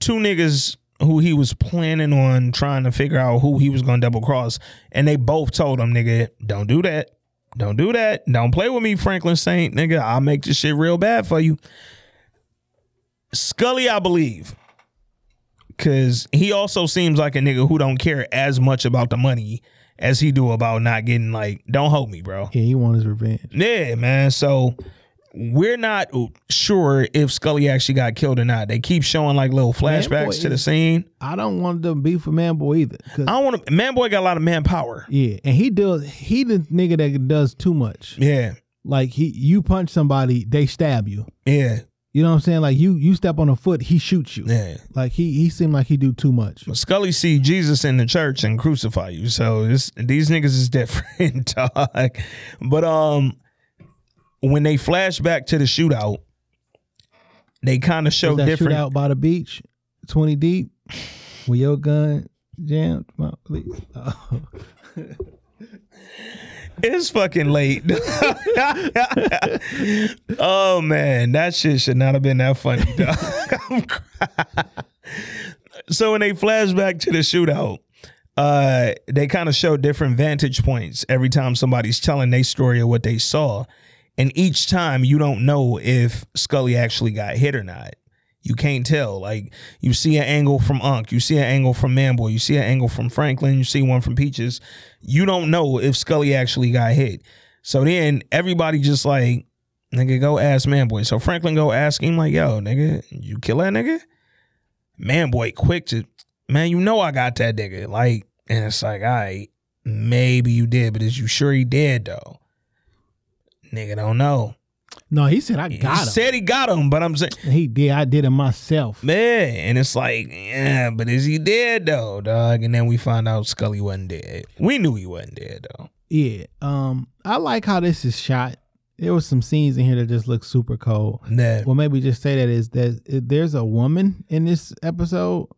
two niggas who he was planning on trying to figure out who he was going to double cross. And they both told him, nigga, don't do that. Don't do that. Don't play with me, Franklin Saint. Nigga, I'll make this shit real bad for you. Scully, I believe. Cause he also seems like a nigga who don't care as much about the money as he do about not getting like, don't hold me, bro. Yeah, he want his revenge. Yeah, man. So we're not sure if Scully actually got killed or not. They keep showing like little flashbacks to the is- scene. I don't want them beef with Man Boy either. I don't want to. Man, boy got a lot of manpower. yeah, and he does. He the nigga that does too much. Yeah, Like he, you punch somebody, they stab you. yeah, You know what I'm saying? Like you, you step on a foot, he shoots you. yeah. Like he, he seemed like he do too much. But Scully see Jesus in the church and crucify you. So this, these niggas is *laughs* different, dog. But um, when they flash back to the shootout, they kind of show that different. shootout by the beach, twenty deep, with your gun jammed? My, please. Oh. *laughs* It's fucking late. *laughs* oh man, that shit should not have been that funny. *laughs* So when they flash back to the shootout, uh, they kind of show different vantage points every time somebody's telling their story of what they saw, and each time you don't know if Scully actually got hit or not. You can't tell. Like you see an angle from Unc, you see an angle from Manboy, you see an angle from Franklin, you see one from Peaches. You don't know if Scully actually got hit. So then everybody just like, nigga, go ask Manboy. So Franklin go ask him like, yo, nigga, you kill that nigga? Manboy quick to, man, you know I got that nigga. Like, and it's like, all right, maybe you did, but is you sure he did though? Nigga don't know. No, he said I He got him. said he got him, but I'm saying, he did. I did it myself. Man, and it's like, yeah, but is he dead though, dog? And then we find out Scully wasn't dead. We knew he wasn't dead though. Yeah. Um, I like how this is shot. There was some scenes in here that just look super cold. Nah. Well, maybe just say that is that there's a woman in this episode,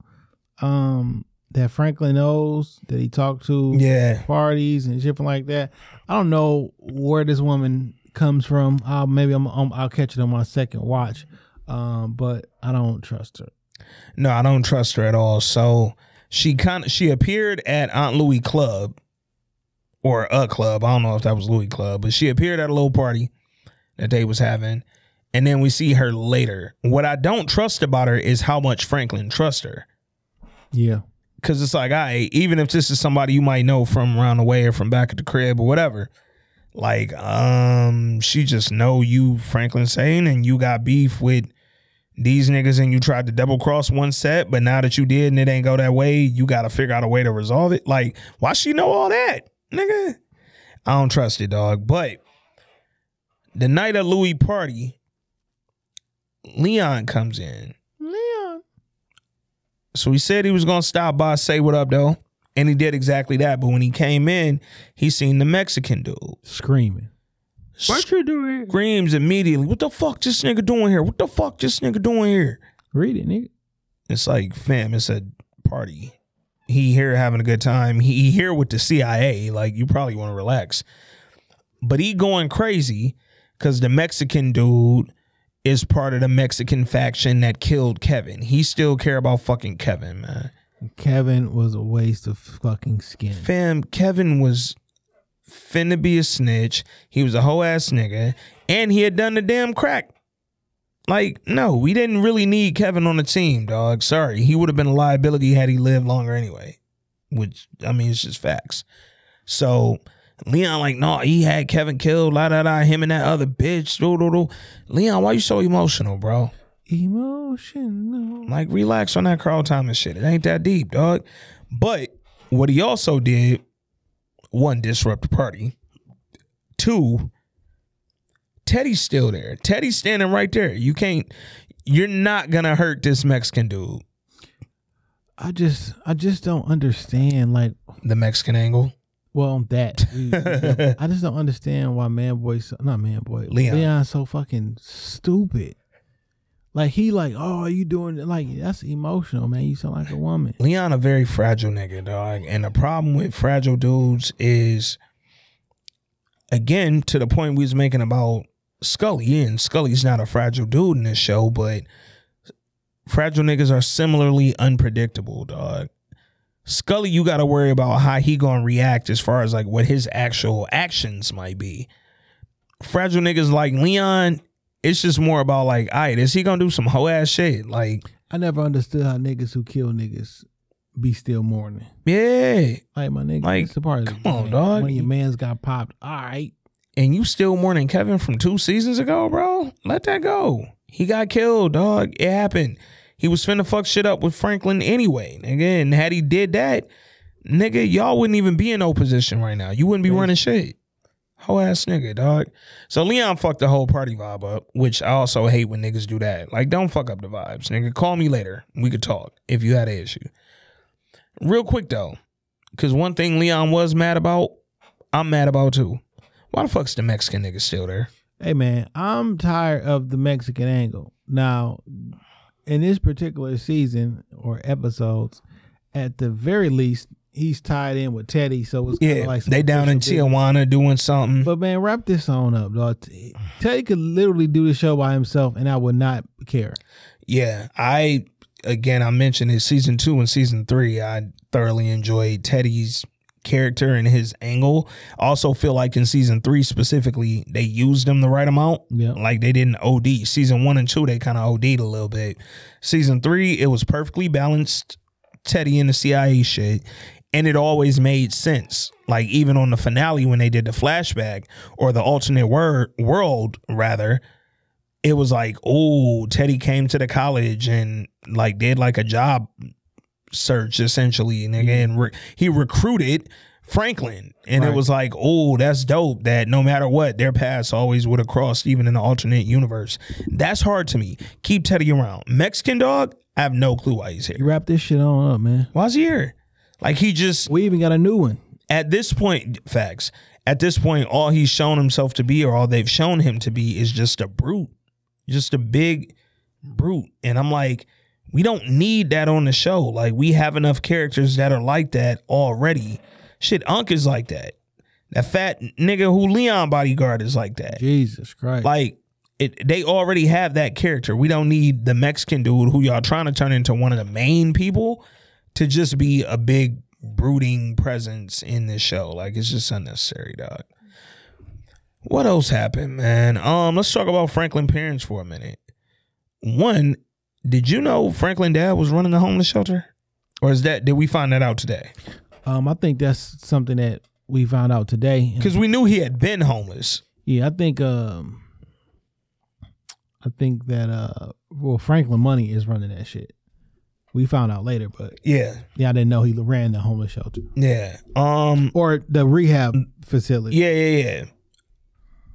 um, that Franklin knows that he talked to Yeah. parties and shit like that. I don't know where this woman comes from. Uh, maybe I'm, I'm I'll catch it on my second watch. Um, but I don't trust her. No, I don't trust her at all. So She kind of she appeared at Aunt Louie Club or a club. I don't know if that was Louie Club, but she appeared at a little party that they was having. And then we see her later. What I don't trust about her is how much Franklin trusts her. Yeah. Cause it's like, I even if this is somebody you might know from around the way or from back at the crib or whatever, like, um, she just know you Franklin Saint and you got beef with these niggas and you tried to double cross one set, but now that you did and it ain't go that way, you gotta figure out a way to resolve it. Like, why she know all that? Nigga. I don't trust it, dog. But the night of Louie party, Leon comes in. Leon. So he said he was gonna stop by, say what up though. And he did exactly that. But when he came in, he seen the Mexican dude. Screaming. What you doing? Screams immediately. What the fuck this nigga doing here? What the fuck this nigga doing here? Read it, nigga. It's like, fam, it's a party. He here having a good time. He, he here with the CIA. Like, you probably want to relax. But he going crazy because the Mexican dude is part of the Mexican faction that killed Kevin. He still care about fucking Kevin, man. Kevin was a waste of fucking skin. Fam, Kevin was finna be a snitch. He was a whole ass nigga, and he had done the damn crack. Like, no, we didn't really need Kevin on the team, dog. Sorry, he would have been a liability had he lived longer anyway. Which I mean, it's just facts. So Leon, like, no, he had Kevin killed, la da da, him and that other bitch. Do, do, do. Leon, why you so emotional, bro? Emotional. Like, relax on that Carl Thomas shit. It ain't that deep, dog. But what he also did one, disrupt the party. Two, Teddy's still there. Teddy's standing right there. You can't. You're not gonna hurt this Mexican dude. I just, I just don't understand. Like the Mexican angle. Well, that *laughs* I just don't understand why Man Boy, not Man Boy, Leon, Leon's so fucking stupid. Like he like, oh, are you doing it? Like that's emotional, man. You sound like a woman. Leon a very fragile nigga, dog. And the problem with fragile dudes is, again, to the point we was making about Scully. And Scully's not a fragile dude in this show, but fragile niggas are similarly unpredictable, dog. Scully, you got to worry about how he gonna react as far as like what his actual actions might be. Fragile niggas like Leon, it's just more about like, all right, is he gonna do some hoe ass shit? Like, I never understood how niggas who kill niggas be still mourning. Yeah, like my nigga, like, it's part come on, dog. When your man's got popped, all right, and you still mourning Kevin from two seasons ago, bro. Let that go. He got killed, dog. It happened. He was finna fuck shit up with Franklin anyway, nigga. And had he did that, nigga, y'all wouldn't even be in no position right now. You wouldn't be running shit. Whole ass nigga, dog. So Leon fucked the whole party vibe up, which I also hate when niggas do that. Like, don't fuck up the vibes, nigga. Call me later. We could talk if you had an issue. Real quick though, because one thing Leon was mad about, I'm mad about too. Why the fuck's the Mexican nigga still there? Hey man, I'm tired of the Mexican angle. Now, in this particular season or episodes, at the very least, he's tied in with Teddy, so it's yeah, like they down in Tijuana doing something. But man, wrap this on up, dog. Teddy could literally do the show by himself, and I would not care. Yeah, I again I mentioned in season two and season three, I thoroughly enjoyed Teddy's character and his angle. Also feel like in season three specifically, they used him the right amount. Yeah. Like they didn't OD. Season one and two, they kind of OD'd a little bit. Season three, it was perfectly balanced. Teddy and the CIA shit and it always made sense. Like even on the finale when they did the flashback or the alternate word world rather, it was like, oh, Teddy came to the college and like did like a job search essentially, and again mm-hmm. re- he recruited Franklin, and right. it was like, oh, that's dope. That no matter what, their paths always would have crossed, even in the alternate universe. That's hard to me. Keep Teddy around. Mexican dog, I have no clue why he's here. You wrap this shit on up, man. Why's he here? Like he just we even got a new one. At this point, facts. At this point, all he's shown himself to be, or all they've shown him to be, is just a brute, just a big brute. And I'm like, we don't need that on the show. Like we have enough characters that are like that already. Shit, Unc is like that. That fat nigga who Leon bodyguard is like that. Jesus Christ. Like it, they already have that character. We don't need the Mexican dude who y'all trying to turn into one of the main people to just be a big brooding presence in this show. Like it's just unnecessary, dog. What else happened, man? Um, let's talk about Franklin parents for a minute. One, did you know Franklin dad was running a homeless shelter? Or is that did we find that out today? Um, I think that's something that we found out today. Because we knew he had been homeless. Yeah, I think um I think that uh well Franklin Money is running that shit. We found out later, but Yeah. yeah, I didn't know he ran the homeless shelter Yeah. Um or the rehab facility. Yeah, yeah, yeah.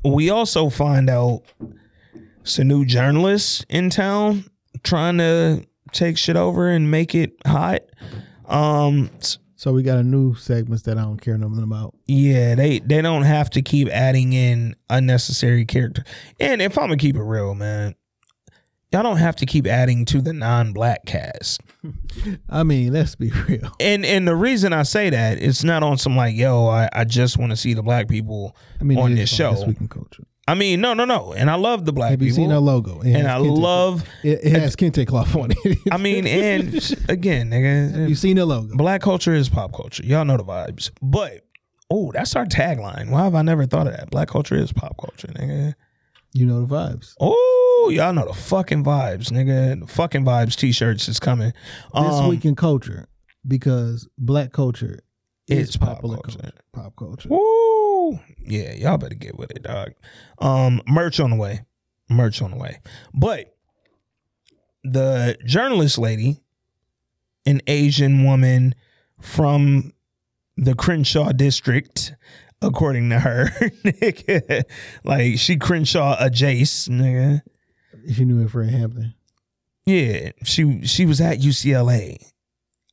We also find out a new journalist in town trying to take shit over and make it hot. Um So we got a new segments that I don't care nothing about. yeah, they they don't have to keep adding in unnecessary character. And if I'm gonna keep it real, man, y'all don't have to keep adding to the non-black cast. *laughs* I mean, let's be real. And and the reason I say that it's not on some like, yo, I, I just want to see the black people I mean, on this show. This week in culture. I mean, no, no, no. And I love the black Have you people. seen our logo? It and I Kente- love it, it has Kente cloth on it. *laughs* I mean, and *laughs* again, nigga, you seen the logo? black culture is pop culture. Y'all know the vibes. But oh, that's our tagline. Why have I never thought of that? Black culture is pop culture, nigga. You know the vibes. Oh, y'all know the fucking vibes, nigga. The fucking vibes t-shirts is coming. This Um, week in culture, because black culture is It's pop popular culture. culture. Pop culture. Woo! Yeah, y'all better get with it, dog. Um, merch on the way. Merch on the way. But the journalist lady, an Asian woman from the Crenshaw district, according to her, *laughs* nigga, like she Crenshaw a Jace, nigga. She knew it Fred Hampton. Yeah, she she was at UCLA.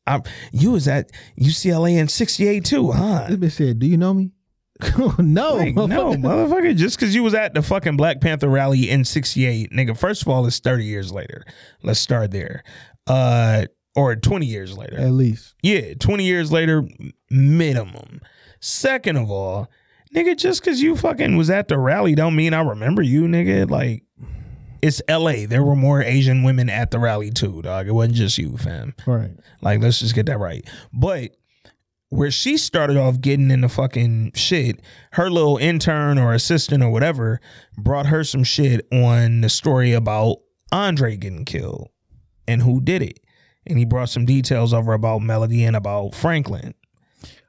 I, you was at UCLA in '68 too, huh? This bitch said, "Do you know me?" *laughs* no, Like, no, motherfucker. Just because you was at the fucking Black Panther rally in '68, nigga. First of all, it's 30 years later. Let's start there. Uh, or 20 years later. At least Yeah, 20 years later, minimum. Second of all, nigga, just because you fucking was at the rally don't mean I remember you, nigga. Like, it's LA. There were more Asian women at the rally too, dog. It wasn't just you, fam. right. Like, let's just get that right. But where she started off getting into fucking shit, her little intern or assistant or whatever brought her some shit on the story about Andre getting killed and who did it. And he brought some details over about Melody and about Franklin.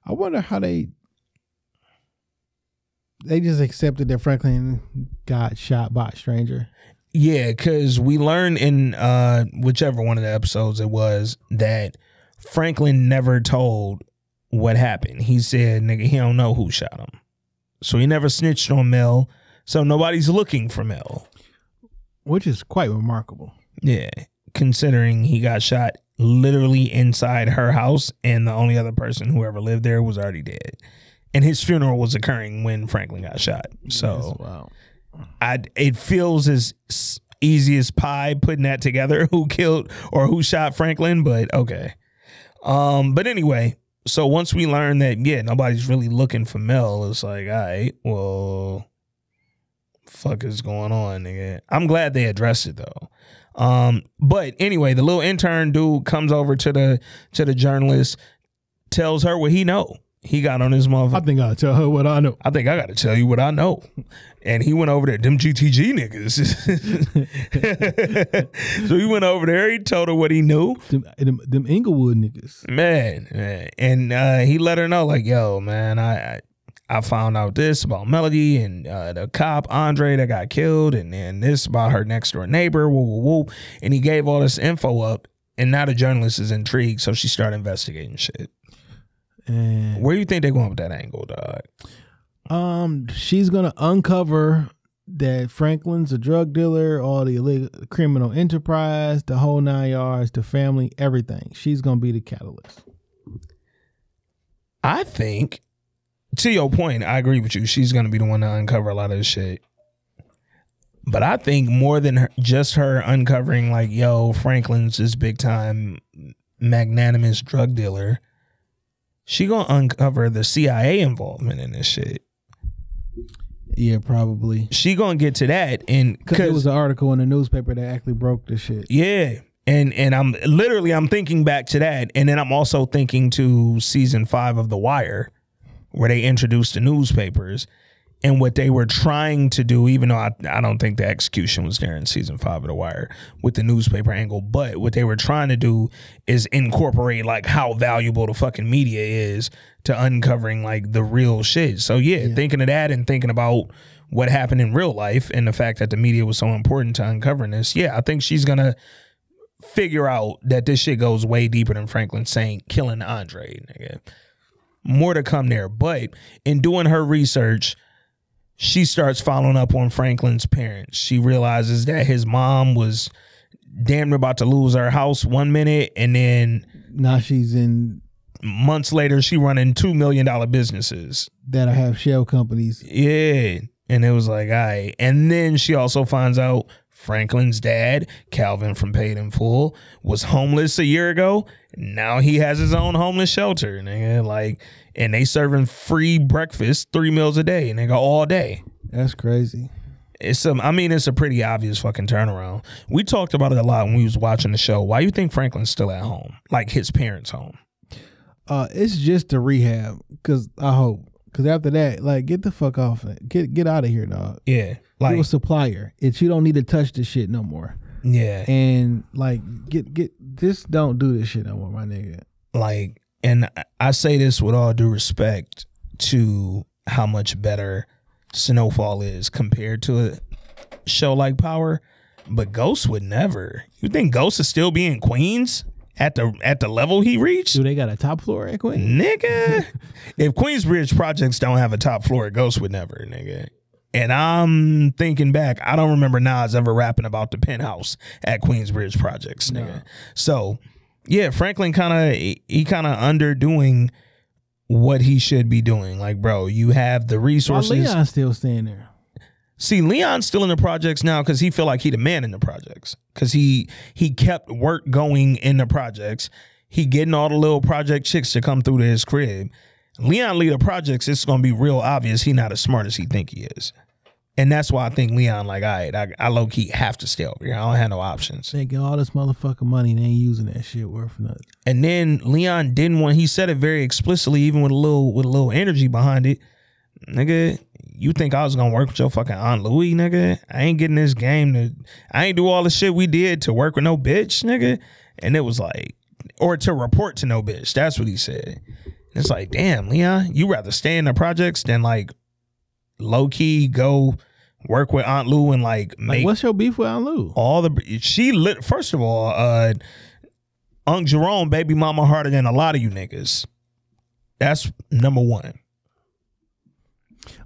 I wonder how they they just accepted that Franklin got shot by a stranger. Yeah, because we learned in uh whichever one of the episodes it was that Franklin never told what happened. He said, nigga, he don't know who shot him. So he never snitched on Mel. So nobody's looking for Mel. which is quite remarkable. Yeah. Considering he got shot literally inside her house and the only other person who ever lived there was already dead. And his funeral was occurring when Franklin got shot. So wow. I it feels as easy as pie putting that together *laughs* who killed or who shot Franklin, but okay. Um, but anyway, so once we learn that yeah, nobody's really looking for Mel, it's like, all right, well, fuck is going on, nigga. I'm glad they addressed it though. Um, but anyway, the little intern dude comes over to the to the journalist, tells her what he know. He got on his motherfucker. I think I'll tell her what I know. I think I got to tell you what I know. And he went over there, them GTG niggas. *laughs* so he went over there. He told her what he knew. Them, them, them Inglewood niggas. Man, man. and uh, he let her know, like, yo, man, I, I I found out this about Melody and uh, the cop Andre that got killed, and then this about her next door neighbor. Woo, woo, woo. And he gave all this info up, and now the journalist is intrigued, so she started investigating shit. And Where do you think they're going with that angle, dog? um, she's gonna uncover that Franklin's a drug dealer, all the illegal criminal enterprise, the whole nine yards, the family, everything. She's gonna be the catalyst. I think, to your point, I agree with you. She's going to be the one to uncover a lot of this shit. But I think more than her, just her uncovering, like, yo, Franklin's this big time magnanimous drug dealer, she to uncover the CIA involvement in this shit. Yeah, probably. She to get to that. And Because there was an article in the newspaper that actually broke the shit. Yeah. And and I'm literally I'm thinking back to that, and then I'm also thinking to season five of The Wire, where they introduced the newspapers and what they were trying to do, even though I, I don't think the execution was there in season five of The Wire with the newspaper angle, but what they were trying to do is incorporate like how valuable the fucking media is to uncovering like the real shit. So yeah, yeah. thinking of that and thinking about what happened in real life and the fact that the media was so important to uncovering this, yeah, I think she's gonna figure out that this shit goes way deeper than Franklin Saint killing Andre. Nigga. More to come there. But in doing her research, she starts following up on Franklin's parents. She realizes that his mom was damn near about to lose her house one minute and then now she's in months later she running two million dollar businesses that have shell companies. Yeah. And it was like, all right. And then she also finds out Franklin's dad, Calvin from Paid in Full, was homeless a year ago. Now he has his own homeless shelter. Nigga. Like, and they serving free breakfast, three meals a day, and they go all day. That's crazy. It's some. I mean, it's a pretty obvious fucking turnaround. We talked about it a lot when we was watching the show. Why you think Franklin's still at home, like his parents' home? Uh, it's just a rehab. Cause I hope Cause after that, like, get the fuck off it. Get get out of here, dog. Yeah. Like a supplier. It's you don't need to touch this shit no more. Yeah. And like get get just don't do this shit no more, my nigga. Like, and I say this with all due respect to how much better Snowfall is compared to a show like Power, but Ghost would never. You think Ghost is still being Queens? at the at the level he reached. Do they got a top floor at Queens? Nigga. *laughs* if Queensbridge projects don't have a top floor, Ghost would never, nigga. And I'm thinking back, I don't remember Nas ever rapping about the penthouse at Queensbridge projects, nigga. No. So yeah, Franklin kind of he kind of underdoing what he should be doing. Like, bro, you have the resources. Why Leon still staying there? See, Leon's still in the projects now because he feel like he the man in the projects because he he kept work going in the projects. He getting all the little project chicks to come through to his crib. Leon lead the projects. It's gonna be real obvious he not as smart as he think he is, and that's why I think Leon like, all right, I, I low key have to stay over here. I don't have no options. They get all this motherfucking money and they ain't using that shit worth nothing. And then Leon didn't want. He said it very explicitly, even with a little with a little energy behind it. Nigga, you think I was gonna work with your fucking Aunt Louie, nigga? I ain't getting this game to I ain't do all the shit we did to work with no bitch, nigga. And it was like, or to report to no bitch. That's what he said. And it's like, damn, Leon, you rather stay in the projects than like low key go work with Aunt Lou and like make like what's your beef with Aunt Lou? All the she lit first of all, uh Unc Jerome, baby mama harder than a lot of you niggas. That's number one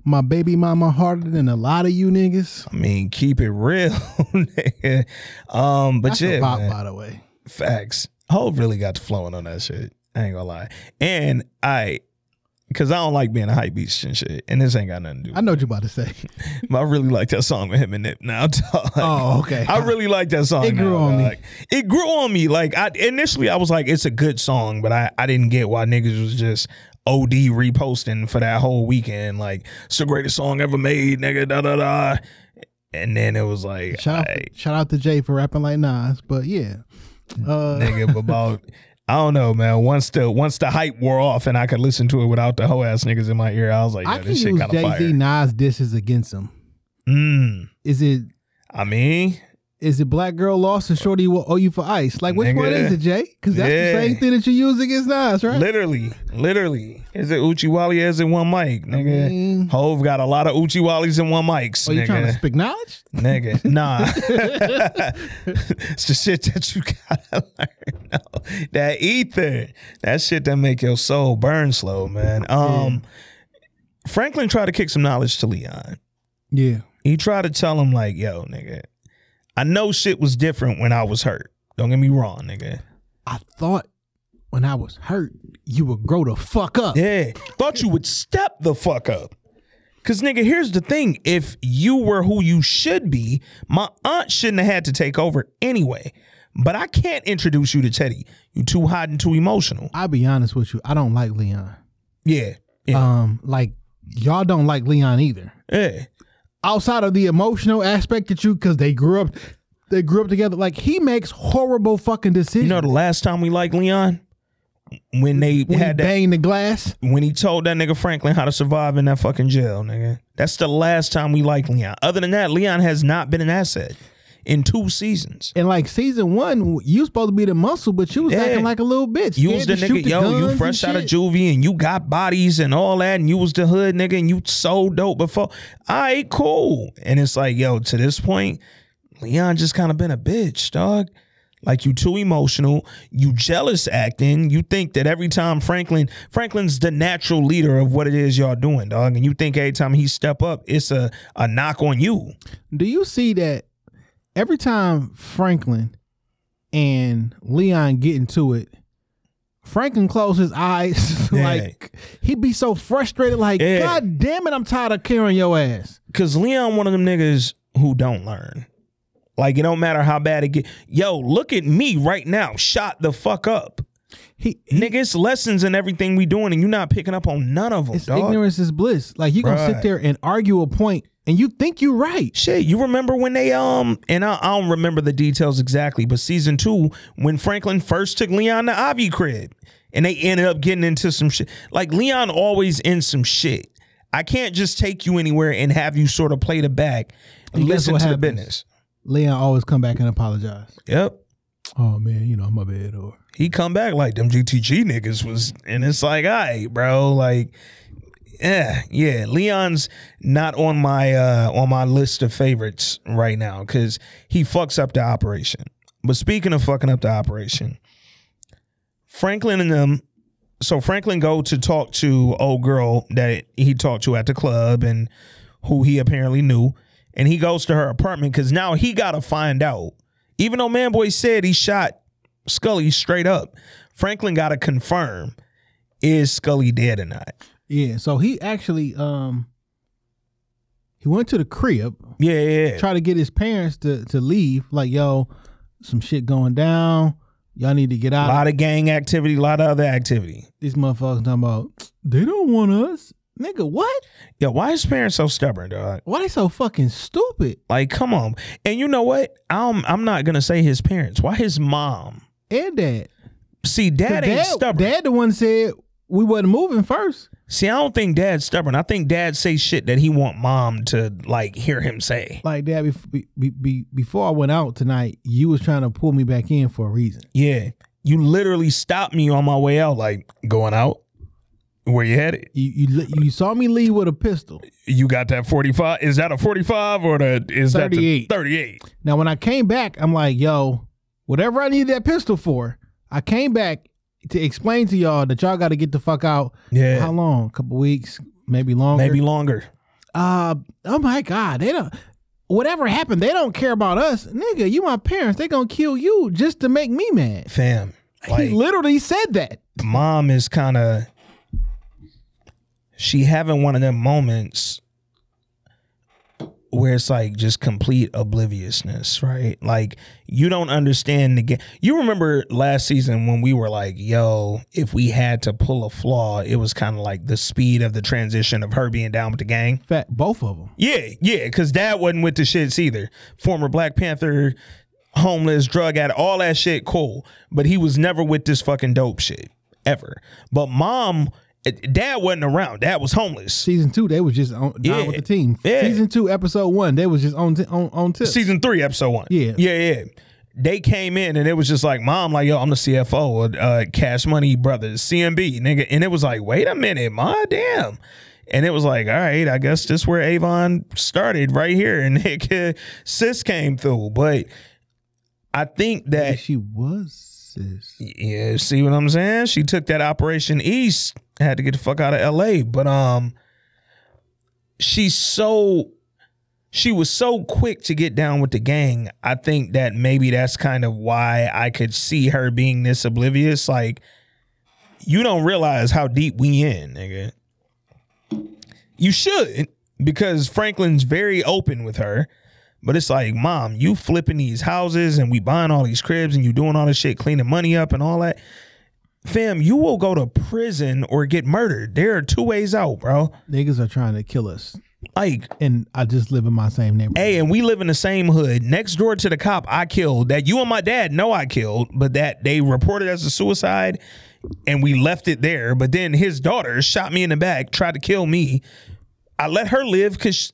my baby mama harder than a lot of you niggas. I mean, keep it real, *laughs* nigga. Um, but That's yeah, pop, by the way, facts. Hov really got to flowing on that shit. I ain't gonna lie. And I, cause I don't like being a hype beast and shit, and this ain't got nothing to do. I know what you about to say. *laughs* but I really like that song with him and Nip. Now, dog. *laughs* oh, okay. I really like that song. It grew now, on me. It grew on me. Like I initially, I was like, it's a good song, but I I didn't get why niggas was just OD reposting for that whole weekend. Like, it's the greatest song ever made, nigga, da da da. And then it was like, shout, out, shout out to Jay for rapping like Nas, but yeah, uh, nigga, about I don't know, man. Once the once the hype wore off and I could listen to it without the hoe ass niggas in my ear, I was like, yeah, I this shit kind of fire. Jay Z Nas dishes against him. Mm. Is it? I mean, is it black girl lost or shorty will owe you for ice? Like which Nigga. one is it, Jay? Because that's yeah. the same thing that you use against Nas, right? Literally, literally. Is it Oochie Wally as in one mic, nigga? Mean, Hov got a lot of Oochie Wallies in one mics. Are you trying to speak knowledge? Nigga, *laughs* nah. it's the shit that you gotta *laughs* learn. No. That ether, that shit that make your soul burn slow, man. Um. Franklin tried to kick some knowledge to Leon. Yeah. He tried to tell him like, yo, nigga, I know shit was different when I was hurt. Don't get me wrong, nigga. I thought when I was hurt, you would grow the fuck up. Yeah. Thought you would step the fuck up. Cause nigga, here's the thing. If you were who you should be, my aunt shouldn't have had to take over anyway. But I can't introduce you to Teddy. You too hot and too emotional. I'll be honest with you. I don't like Leon. Yeah. yeah. Um, like y'all don't like Leon either. Yeah outside of the emotional aspect that you because they grew up They grew up together. Like he makes horrible fucking decisions. You know, the last time we liked Leon, when they when had banged the glass. when he told that nigga Franklin how to survive in that fucking jail, nigga. That's the last time we liked Leon. Other than that, Leon has not been an asset in two seasons. And like season one, you supposed to be the muscle, but you was Yeah. acting like a little bitch. You was the nigga, the yo, you fresh out of juvie and you got bodies and all that, and you was the hood nigga and you so dope before. All right, cool. And it's like, yo, to this point, Leon just kind of been a bitch, dog. Like you too emotional, you jealous acting. You think that every time Franklin, Franklin's the natural leader of what it is y'all doing, dog. And you think every time he step up, it's a, a knock on you. Do you see that every time Franklin and Leon get into it, Franklin close his eyes *laughs* like he'd be so frustrated, like, Yeah. God damn it, I'm tired of carrying your ass. Cause Leon one of them niggas who don't learn. Like it don't matter how bad it get. Yo, look at me right now, shot the fuck up. He, he Nigga, it's lessons in everything we doing, and you're not picking up on none of them, it's dog. ignorance is bliss. Like you gonna sit there and argue a point and you think you're right. Shit, you remember when they um and I, I don't remember the details exactly, but season two when Franklin first took Leon to Avi crib, and they ended up getting into some shit. Like Leon always in some shit. I can't just take you anywhere and have you sort of play the back, And listen to the business. Leon always come back and apologize. Yep. Oh man, you know my bad or he come back like them GTG niggas was, and it's like, all right, bro, like, yeah, yeah. Leon's not on my uh on my list of favorites right now because he fucks up the operation. But speaking of fucking up the operation, Franklin and them. So Franklin go to talk to old girl that he talked to at the club and who he apparently knew, and he goes to her apartment because now he got to find out. Even though Manboy said he shot Scully straight up. Franklin got to confirm is Scully dead or not. Yeah, so he actually um he went to the crib, Yeah, yeah, yeah. try to get his parents to to leave. Like, yo, some shit going down. Y'all need to get out. A lot of gang activity, a lot of other activity. These motherfuckers talking about they don't want us, nigga. What? Yo, why is parents so stubborn, dog? Why they so fucking stupid? Like, come on. And you know what? I'm I'm not gonna say his parents. Why his mom? And dad, See, dad ain't dad, stubborn. dad, the one said we wasn't moving first. See, I don't think dad's stubborn. I think dad say shit that he want mom to like hear him say. Like, dad, be, be, be, before I went out tonight, you was trying to pull me back in for a reason. Yeah. You literally stopped me on my way out, like going out. Where you headed? You you you saw me leave with a pistol. You got that 45? Is that a 45 or the is that 38. the 38? Now, when I came back, I'm like, yo, whatever I need that pistol for, I came back to explain to y'all that y'all got to get the fuck out. Yeah. How long? A couple weeks, maybe longer. Maybe longer. Uh, oh my God, they don't. Whatever happened, they don't care about us, nigga. You my parents. They gonna kill you just to make me mad. Fam. Like he literally said that. mom is kind of she having one of them moments where it's like just complete obliviousness, right? Like you don't understand the game. You remember last season when we were like, "Yo, if we had to pull a flaw, it was kind of like the speed of the transition of her being down with the gang." Fact, both of them. Yeah, yeah, because dad wasn't with the shits either. Former Black Panther, homeless, drug addict, all that shit, cool. But he was never with this fucking dope shit ever. But mom, dad wasn't around. Dad was homeless. Season two, they was just on down Yeah. with the team. Yeah. Season two, episode one, they was just on t- on on tip. Season three, episode one. Yeah. yeah, yeah. They came in and it was just like, mom, like, yo, I'm the CFO of uh, Cash Money Brothers, CMB, nigga. And it was like, wait a minute, my damn. And it was like, all right, I guess this where Avon started right here. *laughs* And nigga, sis came through. But I think Yeah, that she was yeah, see what I'm saying? She took that operation east, had to get the fuck out of LA. But um she's so she was so quick to get down with the gang. I think that maybe that's kind of why I could see her being this oblivious. Like, you don't realize how deep we in, nigga. You should, because Franklin's very open with her. But it's like, mom, you flipping these houses and we buying all these cribs and you doing all this shit, cleaning money up and all that. Fam, you will go to prison or get murdered. There are two ways out, bro. Niggas are trying to kill us. Like, and I just live in my same neighborhood. hey, and we live in the same hood next door to the cop I killed that you and my dad know I killed, but that they reported as a suicide and we left it there. But then his daughter shot me in the back, tried to kill me. I let her live because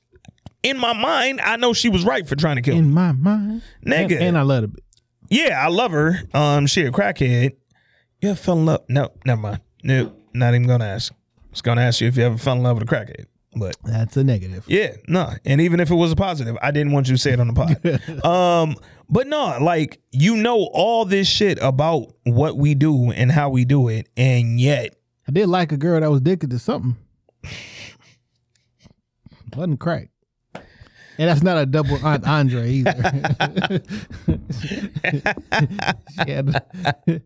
in my mind, I know she was right for trying to kill in me. my mind, Nigga. and, and I love it. Be. Yeah, I love her. Um, she a crackhead. You ever fell in love? No, never mind. Nope, not even gonna ask. I was gonna ask you if you ever fell in love with a crackhead. But That's a negative. yeah, no. And even if it was a positive, I didn't want you to say it on the pod. *laughs* um, but no, like you know all this shit about what we do and how we do it, and yet I did like a girl that was addicted to something. Wasn't crack. And that's not a double entendre either. *laughs* *laughs* She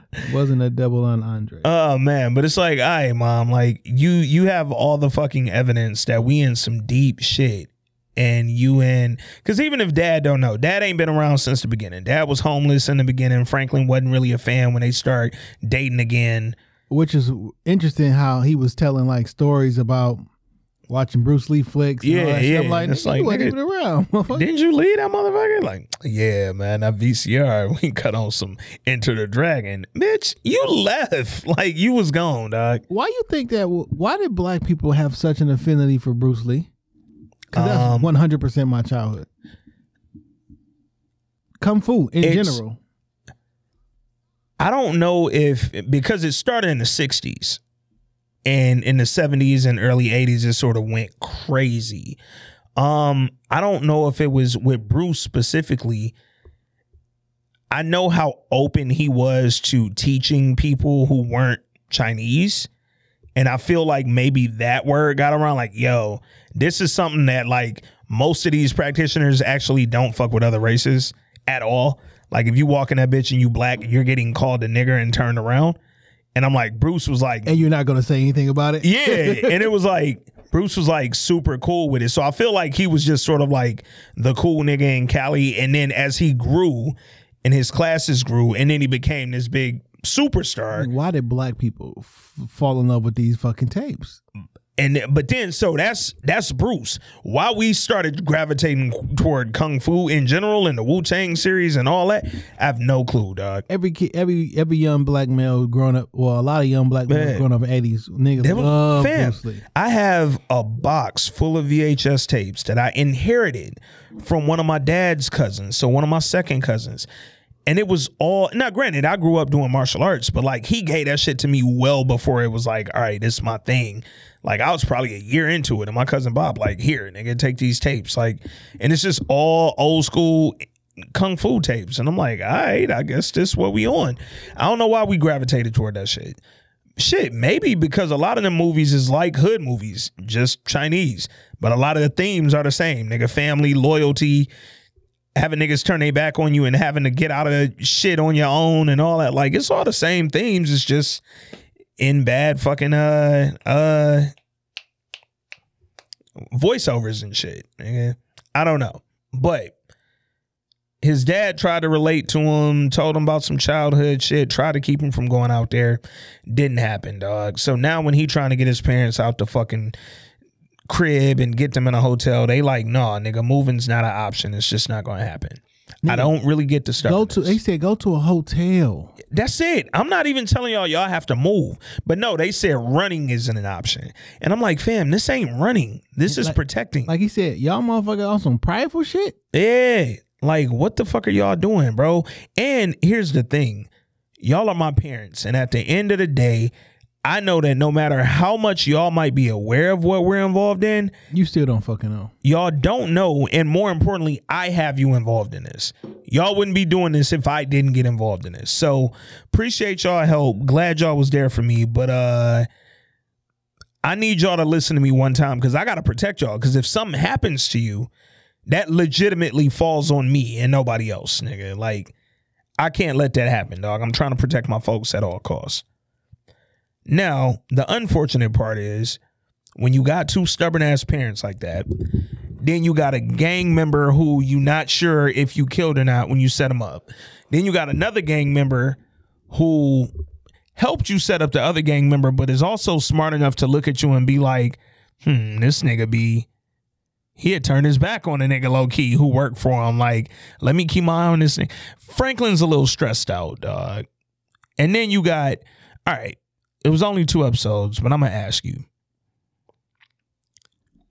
*laughs* wasn't a double entendre. Oh man, but it's like, all right, mom, like you you have all the fucking evidence that we in some deep shit. And you in because even if dad don't know, dad ain't been around since the beginning. Dad was homeless in the beginning. Franklin wasn't really a fan when they start dating again. Which is interesting how he was telling like stories about watching Bruce Lee flicks. And all Yeah, that shit. I'm yeah. like, It's like, you wasn't even around. *laughs* Didn't you leave that motherfucker? Like, yeah, man, that VCR, *laughs* we cut on some Enter the Dragon. Bitch, you left. *laughs* Like you was gone, dog. Why you think that? Why did black people have such an affinity for Bruce Lee? Because that's Um, one hundred percent my childhood. Kung Fu in general. I don't know if because it started in the 60s and in the 70s and early 80s it sort of went crazy. Um I don't know if it was with Bruce specifically. I know how open he was to teaching people who weren't Chinese. And I feel like maybe that word got around like, yo, this is something that like most of these practitioners actually don't fuck with other races at all. Like if you walk in that bitch and you black, you're getting called a nigger and turned around. And I'm like, Bruce was like, And you're not gonna say anything about it. yeah. *laughs* and it was like Bruce was like super cool with it. So I feel like he was just sort of like the cool nigga in Cali. And then as he grew and his classes grew, and then he became this big superstar. Why did black people f- fall in love with these fucking tapes? And but then so that's that's Bruce. Why we started gravitating toward kung fu in general and the Wu Tang series and all that, I have no clue, dog. Every kid, every every young black male growing up, well, a lot of young black Man. males growing up in eighties, niggas They were- love fam, Bruce Lee. I have a box full of VHS tapes that I inherited from one of my dad's cousins, so one of my second cousins. And it was all now granted, I grew up doing martial arts, but like he gave that shit to me well before it was like, all right, this is my thing. Like I was probably a year into it, and my cousin Bob, like, here, nigga, take these tapes. Like, and it's just all old school kung fu tapes. And I'm like, all right, I guess this is what we on. I don't know why we gravitated toward that shit shit, maybe because a lot of them movies is like hood movies, just Chinese. But a lot of the themes are the same. Nigga, family, loyalty, having niggas turn their back on you and having to get out of shit on your own and all that. Like it's all the same themes. It's just in bad fucking uh uh voiceovers and shit. I don't know. But his dad tried to relate to him, told him about some childhood shit, tried to keep him from going out there. Didn't happen, dog. So now when he trying to get his parents out the fucking crib and get them in a hotel, they like, nah, nigga, moving's not an option. It's just not gonna happen. I don't really get the stuff. Go to. They said go to a hotel. That's it. I'm not even telling y'all y'all have to move. But no, they said running isn't an option. And I'm like, fam, this ain't running. This is Like- protecting. Like he said, y'all motherfucker on some prideful shit. Yeah. Like, what the fuck are y'all doing, bro? And here's the thing y'all are my parents. And at the end of the day, I know that no matter how much y'all might be aware of what we're involved in, You still don't fucking know. y'all don't know. And more importantly, I have you involved in this. Y'all wouldn't be doing this if I didn't get involved in this. So appreciate y'all help. Glad y'all was there for me. But uh I need y'all to listen to me one time because I gotta protect y'all. Because if something happens to you, that legitimately falls on me and nobody else, nigga. Like, I can't let that happen, dog. I'm trying to protect my folks at all costs. Now, the unfortunate part is when you got two stubborn ass parents like that, then you got a gang member who you not sure if you killed or not when you set him up. Then you got another gang member who helped you set up the other gang member, but is also smart enough to look at you and be like, hmm, this nigga be He had turned his back on the nigga low key who worked for him. Like, let me keep my eye on this thing. Franklin's a little stressed out, dog. And then you got, all right, it was only two episodes, but I'm gonna ask you.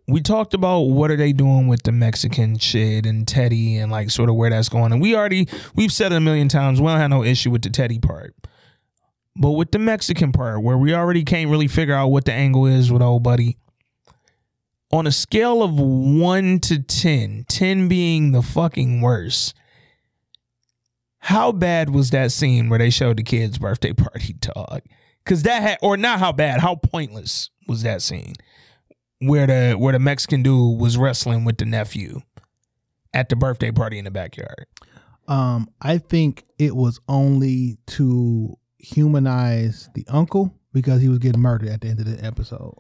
We talked about what are they doing with the Mexican shit and Teddy and like sort of where that's going. And we already we've said it a million times, we don't have no issue with the Teddy part. But with the Mexican part, where we already can't really figure out what the angle is with old buddy, on a scale of one to 10, 10 being the fucking worst, how bad was that scene where they showed the kid's birthday party *laughs* dog? Cause that had or not how bad, how pointless was that scene? Where the where the Mexican dude was wrestling with the nephew at the birthday party in the backyard. Um, I think it was only to humanize the uncle because he was getting murdered at the end of the episode.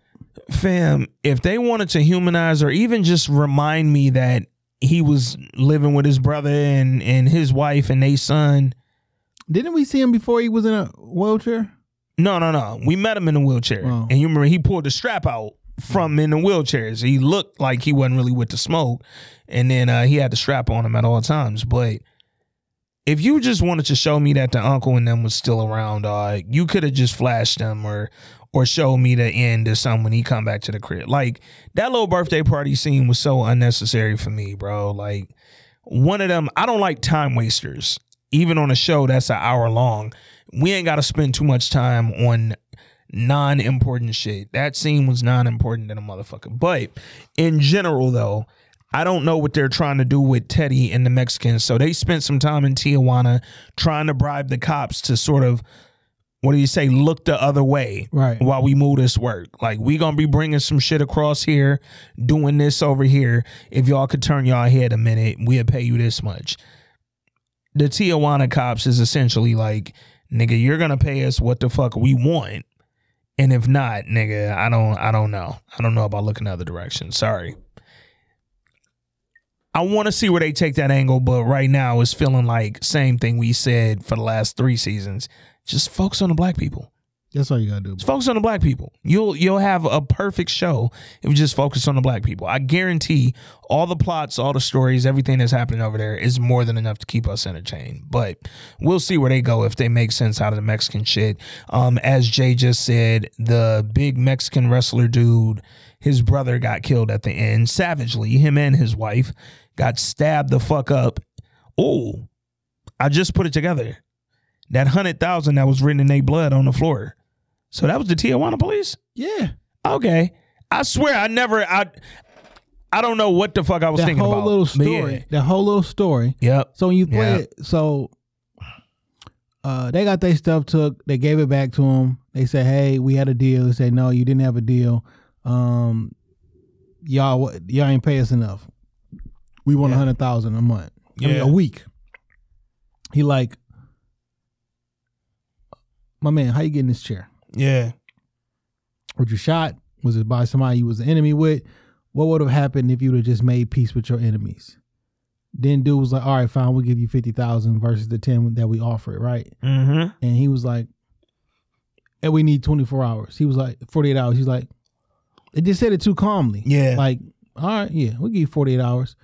Fam, if they wanted to humanize or even just remind me that he was living with his brother and and his wife and their son. Didn't we see him before he was in a wheelchair? No, no, no. We met him in a wheelchair, oh. and you remember he pulled the strap out from in the wheelchairs. He looked like he wasn't really with the smoke, and then uh, he had the strap on him at all times. But if you just wanted to show me that the uncle and them was still around, uh, you could have just flashed them or or show me the end of some when he come back to the crib. Like that little birthday party scene was so unnecessary for me, bro. Like one of them, I don't like time wasters. Even on a show that's an hour long, we ain't got to spend too much time on non-important shit. That scene was non-important than a motherfucker. But in general, though, I don't know what they're trying to do with Teddy and the Mexicans. So they spent some time in Tijuana trying to bribe the cops to sort of what do you say look the other way right while we move this work like we gonna be bringing some shit across here doing this over here if y'all could turn y'all head a minute we'll pay you this much the tijuana cops is essentially like nigga you're gonna pay us what the fuck we want and if not nigga i don't i don't know i don't know about looking the other direction sorry I want to see where they take that angle, but right now it's feeling like same thing we said for the last three seasons. Just focus on the black people. That's all you gotta do. Just focus on the black people. You'll you'll have a perfect show if you just focus on the black people. I guarantee all the plots, all the stories, everything that's happening over there is more than enough to keep us entertained. But we'll see where they go if they make sense out of the Mexican shit. Um, as Jay just said, the big Mexican wrestler dude, his brother got killed at the end savagely. Him and his wife got stabbed the fuck up. Oh, I just put it together that hundred thousand that was written in their blood on the floor. So that was the Tijuana police. Yeah. Okay. I swear I never I I don't know what the fuck I was that thinking whole about. little story. Yeah. That whole little story. Yep. So when you play yep. it, so uh, they got their stuff took. They gave it back to them. They said, "Hey, we had a deal." They said, "No, you didn't have a deal. Um, y'all, y'all ain't pay us enough. We want a yeah. hundred thousand a month, yeah. I mean, a week." He like, my man, how you get in this chair? Yeah. Was you shot? Was it by somebody you was an enemy with? What would have happened if you would have just made peace with your enemies? Then dude was like, all right, fine, we'll give you 50,000 versus the 10 that we offered, right? Mm-hmm. And he was like, and we need 24 hours. He was like, 48 hours. He's like, they just said it too calmly. Yeah. Like, all right, yeah, we'll give you 48 hours.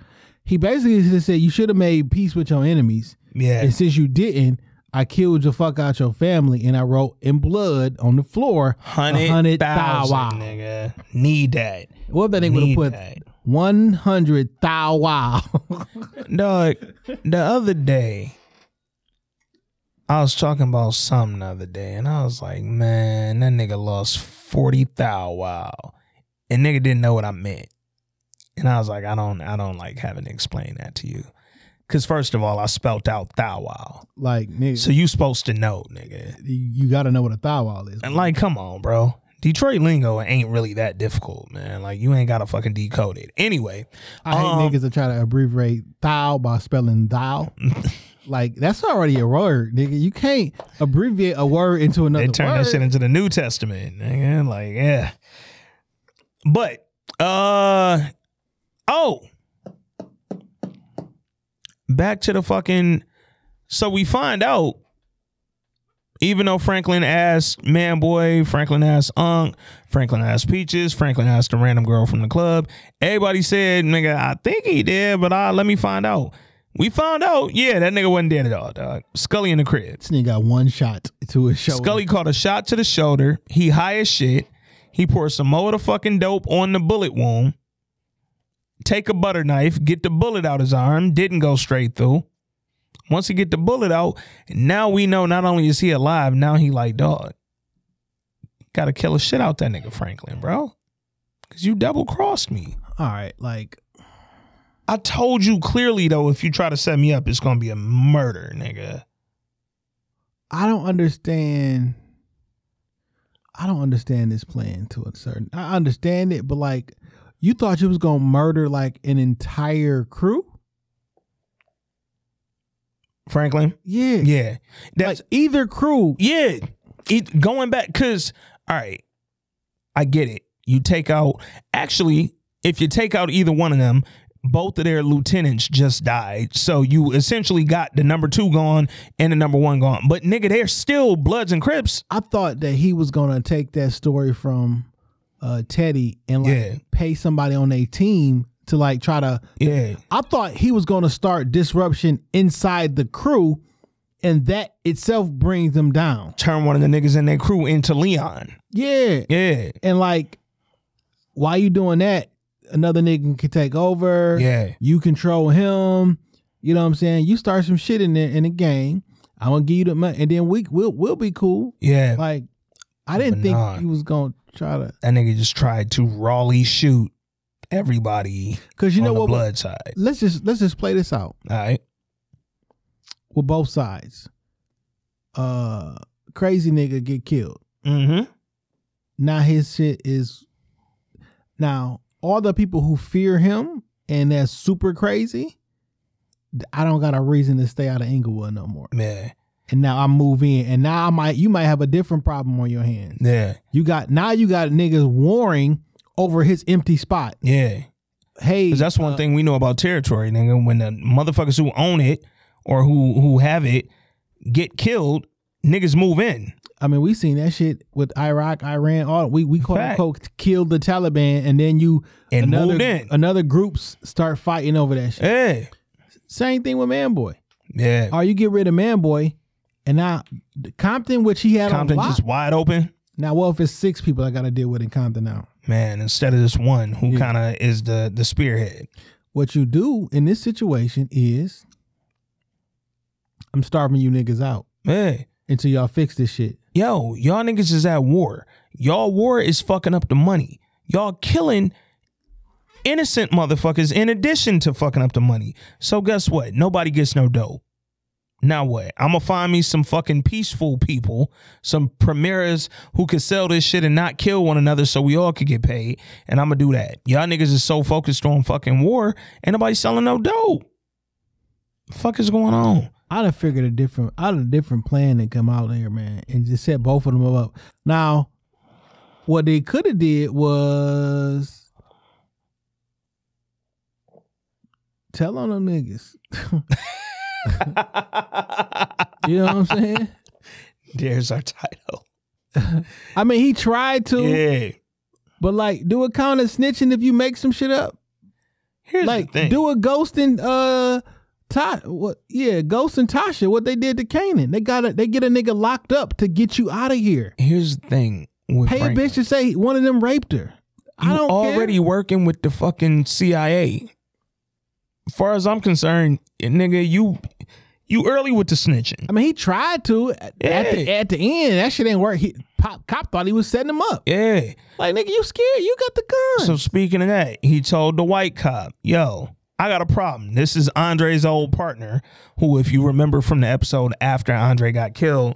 He basically just said, you should have made peace with your enemies. Yeah. And since you didn't, I killed the fuck out your family, and I wrote in blood on the floor, hundred thousand, nigga. Need that. What if that nigga would have put that. one hundred thou wow? *laughs* Dog, the other day, I was talking about something the other day, and I was like, man, that nigga lost forty thou wow, and nigga didn't know what I meant, and I was like, I don't, I don't like having to explain that to you. Cause first of all, I spelt out thou wow. Like nigga. So you supposed to know, nigga. You gotta know what a thou wow is. And like, come on, bro. Detroit lingo ain't really that difficult, man. Like you ain't gotta fucking decode it. Anyway. I hate um, niggas that try to abbreviate thou by spelling thou. *laughs* like that's already a word, nigga. You can't abbreviate a word into another They turn word. that shit into the New Testament, nigga. Like, yeah. But uh oh back to the fucking. So we find out Even though Franklin asked Man Boy, Franklin asked Unc, Franklin asked Peaches, Franklin asked the random girl from the club. Everybody said, nigga, I think he did, but uh, let me find out. We found out, yeah, that nigga wasn't dead at all, dog. Scully in the crib. This nigga got one shot to his shoulder. Scully caught a shot to the shoulder. He high as shit. He poured some more of the fucking dope on the bullet wound. Take a butter knife, get the bullet out his arm. Didn't go straight through. Once he get the bullet out, now we know not only is he alive, now he like dog. Gotta kill a shit out that nigga Franklin, bro. Cause you double crossed me. All right, like I told you clearly though, if you try to set me up, it's gonna be a murder, nigga. I don't understand. I don't understand this plan to a certain. I understand it, but like, you thought you was gonna murder like an entire crew. Franklin. Yeah, Yeah. Like either crew. Yeah. It, going back, because, all right, I get it. You take out, actually, if you take out either one of them, both of their lieutenants just died. So you essentially got the number two gone and the number one gone. But nigga, they're still Bloods and Crips. I thought that he was gonna take that story from uh, Teddy and like Yeah. pay somebody on a team to like try to. Yeah. I thought he was gonna start disruption inside the crew, and that itself brings them down. Turn one of the niggas in their crew into Leon. Yeah, Yeah. and like, why you doing that? Another nigga can take over. Yeah. you control him. You know what I'm saying? You start some shit in there in the game. I'm gonna give you the money, and then we we'll we'll be cool. Yeah. Like, I didn't But think nah. he was gonna try to, That nigga just tried to rawly shoot everybody cause you on know the what? blood side. Let's just let's just play this out All right. with both sides. Uh, crazy nigga get killed. Mm-hmm. Now his shit is now all the people who fear him and that's super crazy. I don't got a reason to stay out of Inglewood no more. Yeah. And now I move in, and now I might you might have a different problem on your hands. Yeah. You got now you got niggas warring over his empty spot. Yeah. Hey, Because that's one uh, thing we know about territory, nigga. When the motherfuckers who own it or who who have it get killed, niggas move in. I mean, we seen that shit with Iraq, Iran. All we we quote unquote killed the Taliban, and then you And another moved in. another groups start fighting over that shit. Hey, Same thing with Man Boy. Yeah. Or you get rid of Man Boy, and now Compton, which he had Compton just wide open. now, what if it's six people I got to deal with in Compton now? Man, instead of this one who Yeah. kind of is the the spearhead. What you do in this situation is, I'm starving you niggas out Yeah. until y'all fix this shit. Yo, y'all niggas is at war. Y'all war is fucking up the money. Y'all killing innocent motherfuckers in addition to fucking up the money. So guess what? Nobody gets no dough. Now what? I'm gonna find me some fucking peaceful people, some premieres who could sell this shit and not kill one another so we all could get paid. And I'm gonna do that. Y'all niggas is so focused on fucking war, ain't nobody selling no dough. Fuck is going on? I'd have figured a different, I'd have a different plan and come out here, man, and just set both of them up. Now, what they could have did was tell on them niggas. *laughs* You know what I'm saying? There's our title. I mean, he tried to, Yeah. but like, do it count as snitching if you make some shit up? Here's like, the thing. do a ghost and uh, Ta- what? Yeah, Ghost and Tasha. What they did to Kanan? They got a, they get a nigga locked up to get you out of here. Here's the thing. With Pay Franklin. a bitch to say one of them raped her. I don't already care. working with the fucking CIA. Far as I'm concerned, nigga, you you early with the snitching. I mean, he tried to at, the at the end. That shit ain't work. He pop cop thought he was setting him up. Yeah. Like nigga, you scared? You got the gun. So speaking of that, he told the white cop, "Yo, I got a problem. This is Andre's old partner, who, if you remember from the episode after Andre got killed,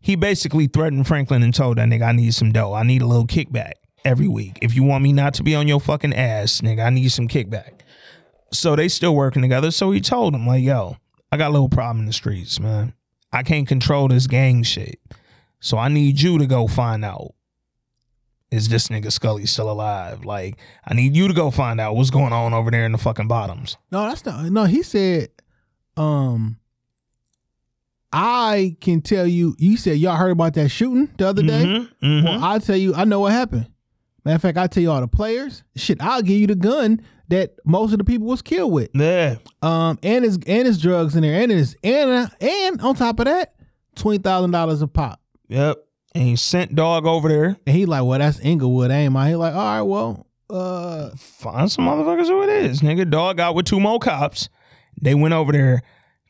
he basically threatened Franklin and told that nigga, I need some dough. I need a little kickback every week. If you want me not to be on your fucking ass, nigga, I need some kickback. So they still working together. So he told him, like, yo, I got a little problem in the streets, man. I can't control this gang shit. So I need you to go find out is this nigga Scully still alive? Like, I need you to go find out what's going on over there in the fucking bottoms. no, that's not. No, he said, um, I can tell you. You said y'all heard about that shooting the other day. Mm-hmm, mm-hmm. Well, I'll tell you. I know what happened. Matter of fact, I'll tell you all the players. Shit, I'll give you the gun that most of the people was killed with. Yeah. Um, and his and his drugs in there, and his and uh, and on top of that, twenty thousand dollars a pop. Yep. And he sent dog over there. And he like, well, that's Inglewood, ain't I? He like, all right, well, uh, find some motherfuckers who it is. Nigga, dog out with two more cops. They went over there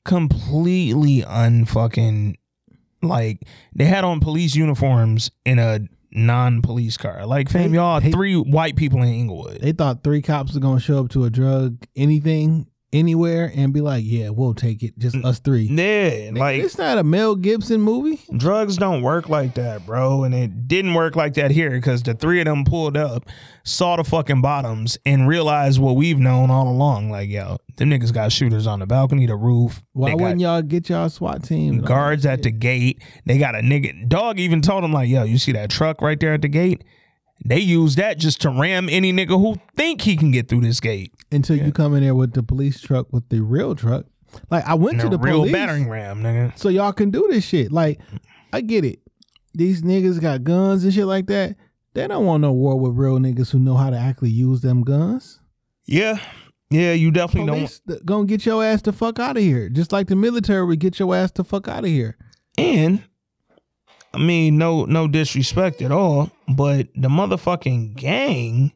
completely unfucking like they had on police uniforms in a non-police car. Like, fam, y'all three white people in Inglewood. They thought three cops were gonna show up to a drug anything anywhere and be like, yeah, we'll take it. Just mm. us three. Yeah, like it's not a Mel Gibson movie. Drugs don't work like that, bro. And it didn't work like that here because the three of them pulled up, saw the fucking bottoms, and realized what we've known all along. Like, yo, them niggas got shooters on the balcony, the roof. Why wouldn't y'all get y'all SWAT team? Guards at the gate. They got a nigga. Dog even told him like, yo, you see that truck right there at the gate? They use that just to ram any nigga who think he can get through this gate. Until yeah. you come in there with the police truck with the real truck. Like I went and to the real police, battering ram, nigga. So y'all can do this shit. Like I get it. These niggas got guns and shit like that. They don't want no war with real niggas who know how to actually use them guns. Yeah. Yeah, you definitely Police don't. Gonna get your ass the fuck out of here. Just like the military would get your ass the fuck out of here. And I mean, no no disrespect at all, but the motherfucking gang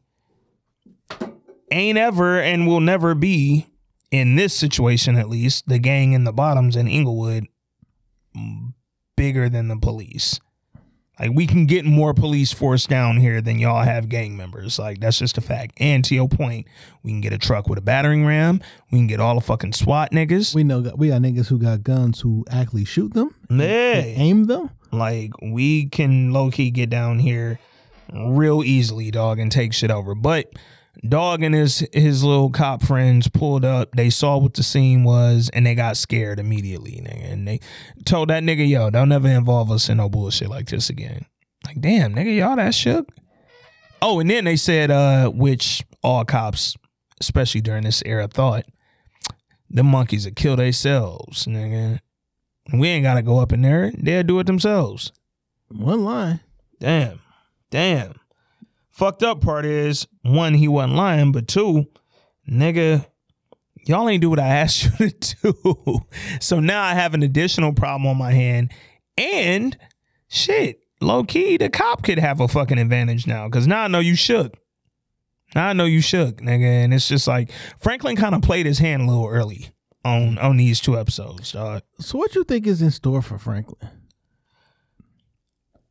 ain't ever and will never be in this situation at least, the gang in the bottoms in Inglewood bigger than the police. Like we can get more police force down here than y'all have gang members. Like that's just a fact. And to your point, we can get a truck with a battering ram. We can get all the fucking SWAT niggas. We know we got niggas who got guns who actually shoot them. Yeah, aim them. Like we can low key get down here real easily, dog, and take shit over. But dog and his his little cop friends pulled up. They saw what the scene was, and they got scared immediately. Nigga. And they told that nigga, "Yo, don't ever involve us in no bullshit like this again." Like, damn, nigga, y'all that shook. Oh, and then they said, uh, which all cops, especially during this era, thought the monkeys would kill themselves, nigga. We ain't gotta go up in there. They'll do it themselves. One line. Damn. Damn. Fucked up part is one, he wasn't lying, but two, nigga, y'all ain't do what I *laughs* asked you to do. so now I have an additional problem on my hand. And shit, low key, the cop could have a fucking advantage now. Cause now I know you shook. Now I know you shook, nigga. And it's just like Franklin kind of played his hand a little early on on these two episodes, dog. So what you think is in store for Franklin?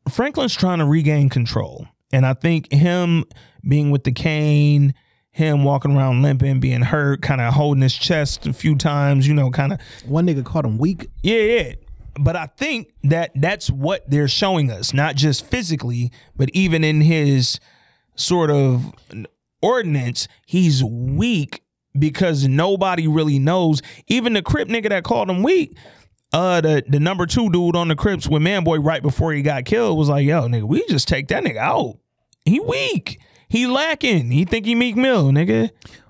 Franklin's trying to regain control. And I think him being with the cane, him walking around limping, being hurt, kind of holding his chest a few times, you know, kind of. One nigga caught him weak. Yeah, yeah. But I think that that's what they're showing us, not just physically, but even in his sort of ordinance, he's weak because nobody really knows. Even the Crip nigga that called him weak, uh the the number two dude on the Crips with Manboy right before he got killed was like, yo, nigga, we just take that nigga out. He weak. He lacking. He think he Meek Mill, nigga.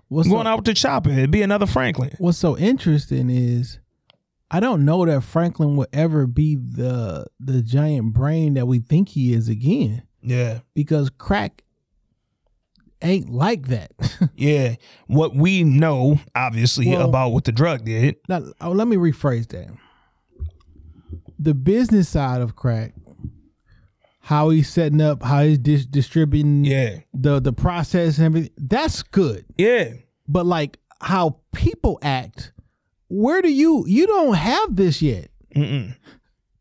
What's going so, out with the chopper. It'd be another Franklin. What's so interesting is I don't know that Franklin will ever be the the giant brain that we think he is again. Yeah. Because crack ain't like that. *laughs* yeah. What we know, obviously, well, about what the drug did. Now, oh, let me rephrase that the business side of crack, how he's setting up, how he's dis- distributing yeah. the the process and everything, that's good. Yeah. But like how people act, where do you you don't have this yet? Mm-mm.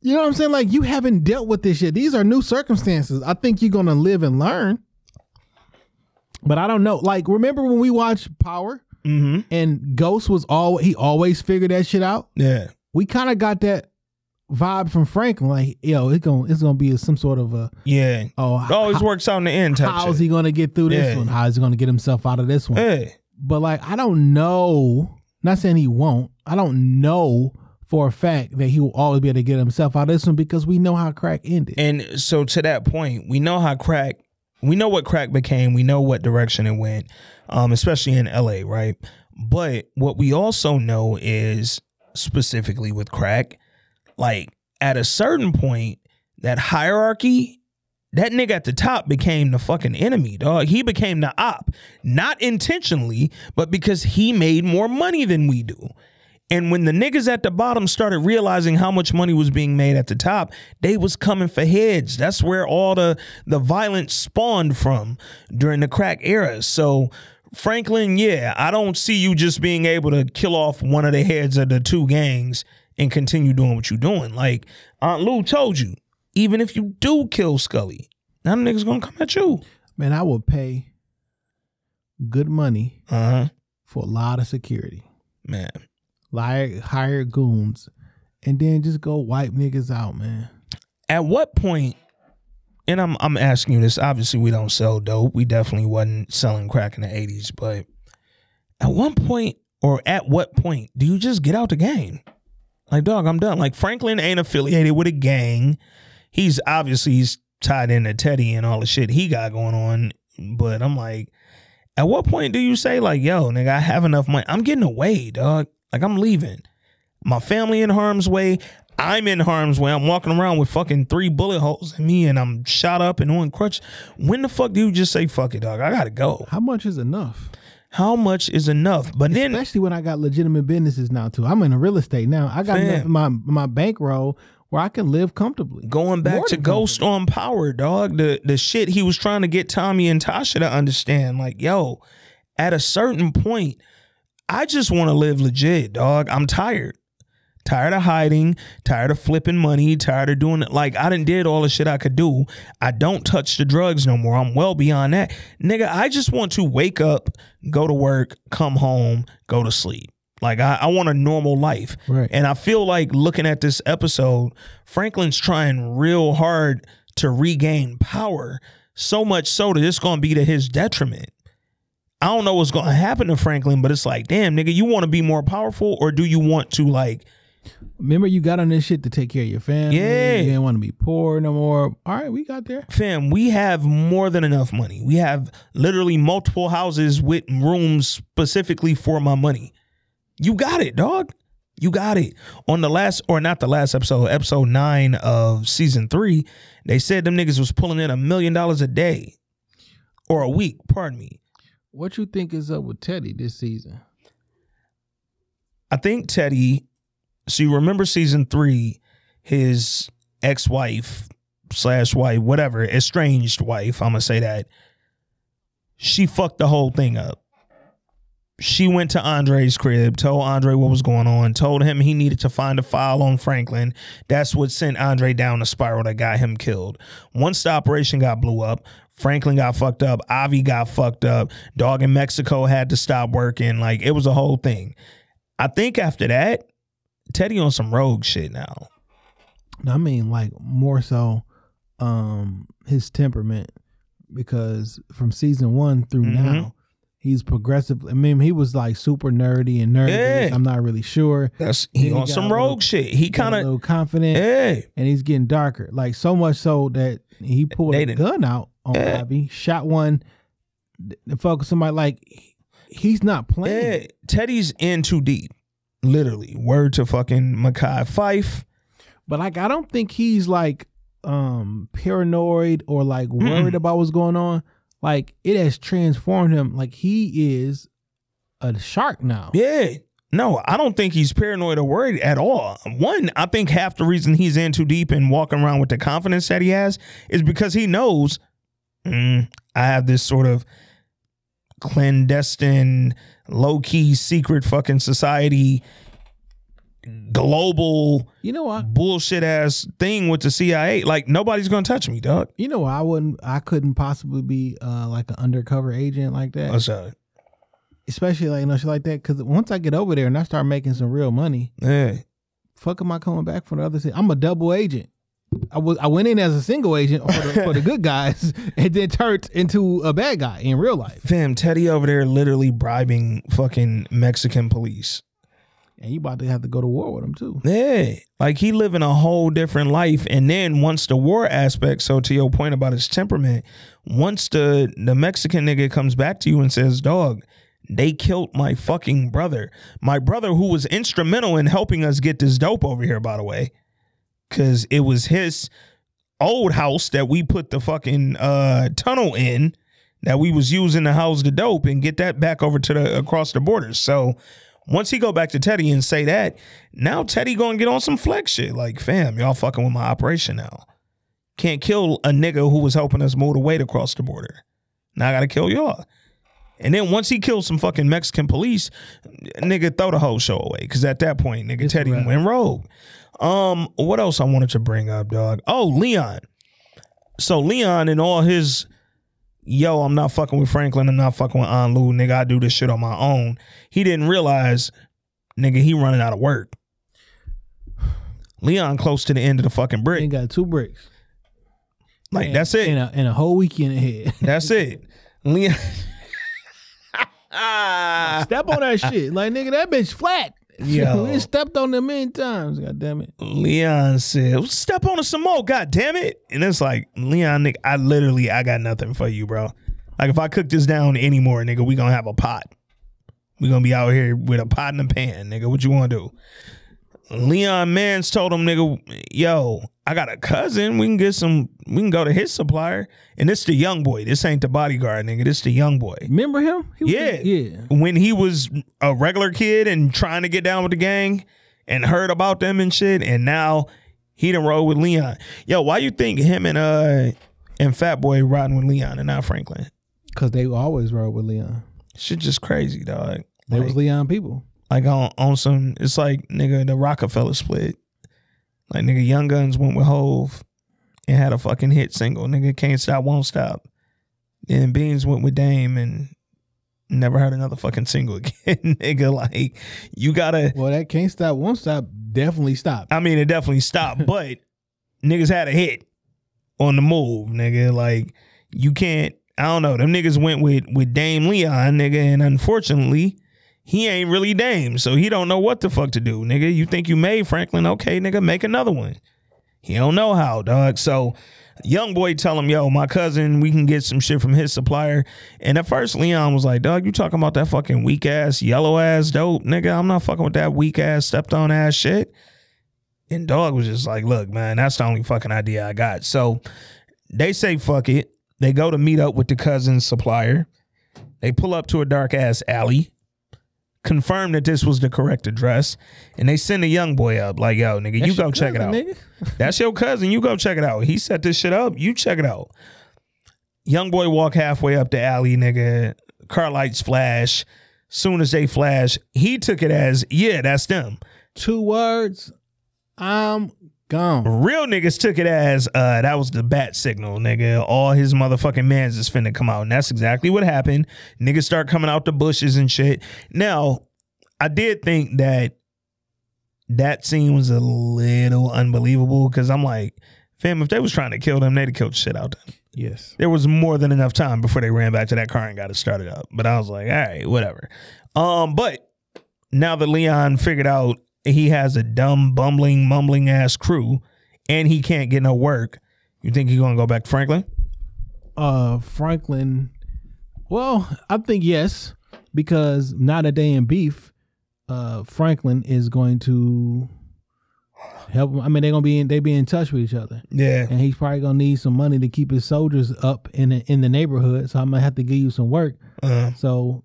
You know what I'm saying? Like you haven't dealt with this yet. These are new circumstances. I think you're gonna live and learn. But I don't know. Like, remember when we watched Power? Mm-hmm. And Ghost was all he always figured that shit out. Yeah, we kind of got that vibe from Franklin, like yo, it's gonna it's gonna be some sort of a yeah. Oh, it always how, works out in the end. How's shit. he gonna get through this yeah. one? How's he gonna get himself out of this one? Yeah. But like, I don't know. Not saying he won't. I don't know for a fact that he will always be able to get himself out of this one because we know how crack ended. And so to that point, we know how crack. We know what crack became. We know what direction it went, um, especially in L.A. Right. But what we also know is specifically with crack like at a certain point, that hierarchy, that nigga at the top became the fucking enemy, dog. He became the op, not intentionally, but because he made more money than we do. And when the niggas at the bottom started realizing how much money was being made at the top, they was coming for heads. That's where all the the violence spawned from during the crack era. So Franklin, yeah, I don't see you just being able to kill off one of the heads of the two gangs and continue doing what you're doing. Like Aunt Lou told you, even if you do kill Scully, them niggas gonna come at you. Man, I will pay good money uh-huh. for a lot of security. Man hire hire goons, and then just go wipe niggas out, man. At what point? And I'm I'm asking you this. Obviously, we don't sell dope. We definitely wasn't selling crack in the '80s. But at one point, or at what point, do you just get out the game? Like, dog, I'm done. Like Franklin ain't affiliated with a gang. He's obviously he's tied into Teddy and all the shit he got going on. But I'm like, at what point do you say like, yo, nigga, I have enough money. I'm getting away, dog. Like I'm leaving. My family in harm's way. I'm in harm's way. I'm walking around with fucking three bullet holes in me and I'm shot up and on crutch. When the fuck do you just say fuck it, dog? I gotta go. How much is enough? How much is enough? But especially then especially when I got legitimate businesses now too. I'm in a real estate now. I got enough, my my bankroll where I can live comfortably. Going back to Ghost on Power, dog. The the shit he was trying to get Tommy and Tasha to understand. Like, yo, at a certain point, I just want to live legit, dog. I'm tired. Tired of hiding, tired of flipping money, tired of doing it. Like I didn't did all the shit I could do. I don't touch the drugs no more. I'm well beyond that. Nigga, I just want to wake up, go to work, come home, go to sleep. Like I, I want a normal life. Right. And I feel like looking at this episode, Franklin's trying real hard to regain power. So much so that it's gonna be to his detriment. I don't know what's going to happen to Franklin, but it's like, damn, nigga, you want to be more powerful or do you want to like Remember, you got on this shit to take care of your family. Yeah. You didn't want to be poor no more. All right, we got there. Fam, we have more than enough money. We have literally multiple houses with rooms specifically for my money. You got it, dog. You got it. On the last, or not the last episode, episode nine of season three, they said them niggas was pulling in a million dollars a day or a week, pardon me. What you think is up with Teddy this season? I think Teddy. So you remember season three, his ex-wife slash wife, whatever, estranged wife. I'm gonna say that. She fucked the whole thing up. She went to Andre's crib, told Andre what was going on, told him he needed to find a file on Franklin. That's what sent Andre down the spiral that got him killed. Once the operation got blew up, Franklin got fucked up. Avi got fucked up. Dog in Mexico had to stop working. Like it was a whole thing. I think after that, Teddy on some rogue shit now. I mean, like more so, um, his temperament because from season one through mm-hmm. now, he's progressive. I mean, he was like super nerdy and nerdy. Yeah. I'm not really sure. That's he, he on some rogue little, shit. He kind of little confident. Yeah. And he's getting darker. Like so much so that he pulled they a gun out on yeah. Bobby, shot one, and focus somebody like he's not playing. Yeah. Teddy's in too deep. Literally. Word to fucking Mekhi Fife. But like I don't think he's like um paranoid or like worried mm. about what's going on. Like it has transformed him. Like he is a shark now. Yeah. No, I don't think he's paranoid or worried at all. One, I think half the reason he's in too deep and walking around with the confidence that he has is because he knows mm, I have this sort of clandestine, low key, secret fucking society, global, you know what, bullshit ass thing with the CIA. Like nobody's gonna touch me, dog. You know, I wouldn't, I couldn't possibly be uh, like an undercover agent like that. What's that? Especially like you know shit like that. Because once I get over there and I start making some real money, yeah, fuck am I coming back for the other side? I'm a double agent. I was I went in as a single agent for the, for the good *laughs* guys, and then turned into a bad guy in real life. Fam, Teddy over there literally bribing fucking Mexican police. And you about to have to go to war with him too. Yeah. Like he living a whole different life. And then once the war aspect, so to your point about his temperament, once the the Mexican nigga comes back to you and says, dog, they killed my fucking brother. My brother who was instrumental in helping us get this dope over here, by the way. Cause it was his old house that we put the fucking uh tunnel in that we was using to house the dope and get that back over to the across the border. So once he go back to Teddy and say that, now Teddy gonna get on some flex shit. Like, fam, y'all fucking with my operation now. Can't kill a nigga who was helping us move the weight across the border. Now I gotta kill y'all. And then once he killed some fucking Mexican police, nigga throw the whole show away. Cause at that point, nigga, it's Teddy right. went rogue. Um, what else I wanted to bring up, dog? Oh, Leon. So Leon and all his yo, I'm not fucking with Franklin, I'm not fucking with Aunt Lou, nigga, I do this shit on my own. He didn't realize, nigga, he running out of work. Leon close to the end of the fucking brick. He got two bricks. Like and, that's it. And a, and a whole weekend ahead. *laughs* That's it. Leon Step on that *laughs* shit. Like nigga, that bitch flat. Yo. *laughs* we stepped on them many times. God damn it. Leon said, "Step on it some more. God damn it!" And it's like Leon, nigga, I literally, I got nothing for you, bro. Like if I cook this down anymore, nigga, we gonna have a pot. We gonna be out here with a pot and a pan, nigga. What you want to do? Leon Mans told him, nigga, yo, I got a cousin. We can get some. We can go to his supplier, and this the young boy. This ain't the bodyguard, nigga. This the young boy. Remember him? yeah, yeah. When he was a regular kid and trying to get down with the gang, and heard about them and shit, and now he done roll with Leon. Yo, why you think him and uh and Fat Boy riding with Leon and not Franklin? Because they always rode with Leon. Shit, just crazy, dog. They like, was Leon people. Like on on some, it's like nigga the Roc-A-Fella split. Like nigga, Young Gunz went with Hov and had a fucking hit single. Nigga, Can't Stop, Won't Stop. And Beans went with Dame and never heard another fucking single *laughs* again. nigga, like you gotta. Well, that Can't Stop, Won't Stop definitely stop. I mean, it definitely stopped, *laughs* but niggas had a hit on the move, nigga. Like you can't. I don't know. Them niggas went with with Dame Leon, nigga, and unfortunately he ain't really Dame, so he don't know what the fuck to do, nigga. You think you made Franklin? Okay, nigga, make another one. He don't know how, dog. So young boy tell him, yo, my cousin, we can get some shit from his supplier. And at first Leon was like, dog, you talking about that fucking weak ass, yellow ass dope, nigga. I'm not fucking with that weak ass, stepped on ass shit. And dog was just like, look, man, that's the only fucking idea I got. So they say fuck it. They go to meet up with the cousin's supplier. They pull up to a dark ass alley confirm that this was the correct address, and they send a young boy up like, "Yo, nigga, That's you go check cousin, it out. *laughs* That's your cousin. You go check it out. He set this shit up. You check it out." Young boy walk halfway up the alley, nigga. Car lights flash. Soon as they flash, he took it as, "Yeah, that's them." Two words. I'm Gone. Real niggas took it as uh, that was the bat signal, nigga. All his motherfucking mans is finna come out. And that's exactly what happened. Niggas start coming out the bushes and shit. Now, I did think that that scene was a little unbelievable because I'm like, fam, if they was trying to kill them, they'd have killed shit out them. Yes. There was more than enough time before they ran back to that car and got it started up. But I was like, all right, whatever. Um, but now that Leon figured out he has a dumb, bumbling, mumbling ass crew, and he can't get no work. You think he's gonna go back to Franklin? Uh, Franklin. Well, I think yes, because not a day in beef, uh, Franklin is going to help him. I mean, they're gonna be in, they be in touch with each other. Yeah, and he's probably gonna need some money to keep his soldiers up in the, in the neighborhood. So I'm gonna have to give you some work, uh-huh. so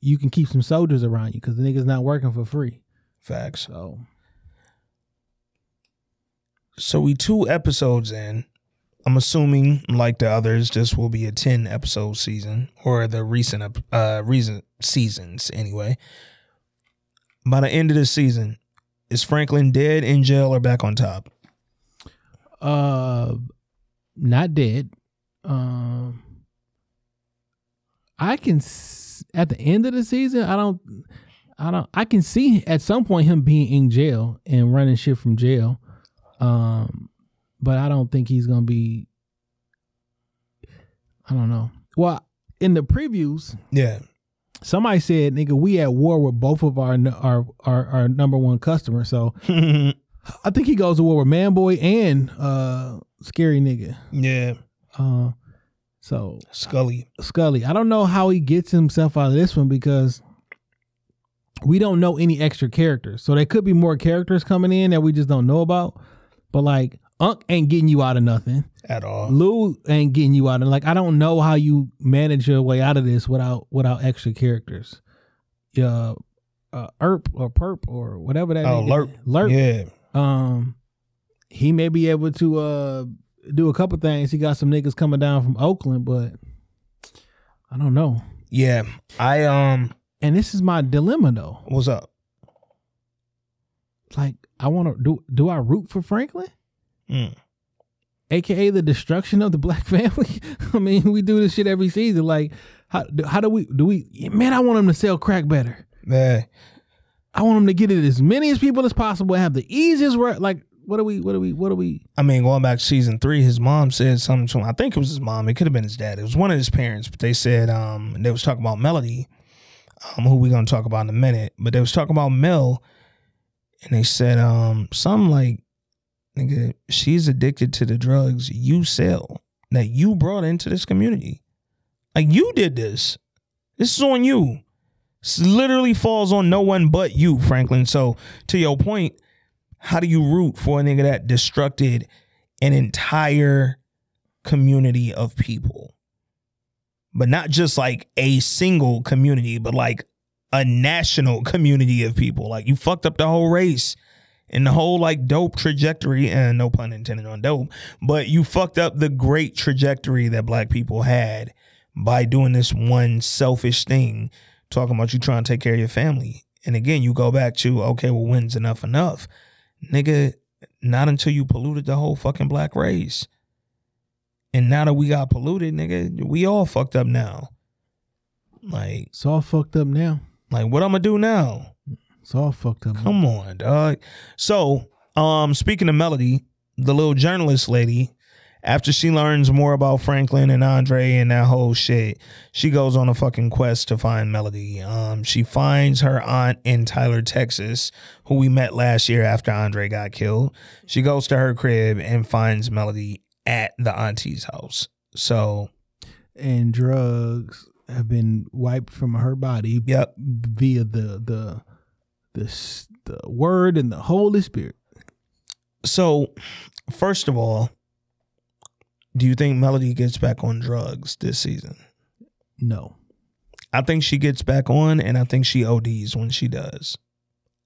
you can keep some soldiers around you because the nigga's not working for free. Facts. So, so we two episodes in. I'm assuming, like the others, this will be a ten episode season or the recent uh recent seasons anyway. By the end of the season, is Franklin dead in jail or back on top? Uh, not dead. Um, I can at the end of the season. I don't. I don't. I can see at some point him being in jail and running shit from jail, um, but I don't think he's gonna be. I don't know. Well, in the previews, yeah, somebody said, "Nigga, we at war with both of our our our, our number one customer." So *laughs* I think he goes to war with Manboy and uh, Scary Nigga. Yeah. Uh, so Scully. Scully. I don't know how he gets himself out of this one because we don't know any extra characters. So there could be more characters coming in that we just don't know about. But like Unc ain't getting you out of nothing at all. Lou ain't getting you out of like I don't know how you manage your way out of this without without extra characters. Yeah, uh, Erp or Perp or whatever that. Oh, Lerp. Lerp. Yeah. Um, he may be able to uh do a couple things. He got some niggas coming down from Oakland, but I don't know. Yeah, I um. And this is my dilemma though. What's up? Like, I want to do. Do I root for Franklin? Mm. AKA the destruction of the black *laughs* family. I mean, we do this shit every season. Like, how how do we do we? Man, I want him to sell crack better. Yeah. I want him to get it as many as people as possible. Have the easiest work. Like, what do we? What do we? What do we? I mean, going back to season three, his mom said something to him. I think it was his mom. It could have been his dad. It was one of his parents. But they said um they was talking about Melody, um, who we're gonna talk about in a minute. But they was talking about Mel, and they said um something like, "Nigga, she's addicted to the drugs you sell that you brought into this community. Like you did this. This is on you. This literally falls on no one but you, Franklin. So to your point." how do you root for a nigga that destructed an entire community of people? But not just like a single community, but like a national *laughs* community of people. Like you fucked up the whole race and the whole like dope trajectory, and no pun intended on dope, but you fucked up the great trajectory that black people had by doing this one selfish thing, talking about you trying to take care of your family. And again, you go back to, okay, well, when's enough enough? Nigga, not until you polluted the whole fucking black race. And now that we got polluted, nigga, we all fucked up now. Like it's all fucked up now. Like what I'm gonna do now? It's all fucked up. Come now. on, dog. So, um, speaking of Melody, the little journalist lady, after she learns more about Franklin and Andre and that whole shit, she goes on a fucking quest to find Melody. Um, she finds her aunt in Tyler, Texas, who we met last year after Andre got killed. She goes to her crib and finds Melody at the auntie's house. So, and drugs have been wiped from her body. Yep. Via the the the the word and the Holy Spirit. So, first of all, do you think Melody gets back on drugs this season? No. I think she gets back on, and I think she ODs when she does.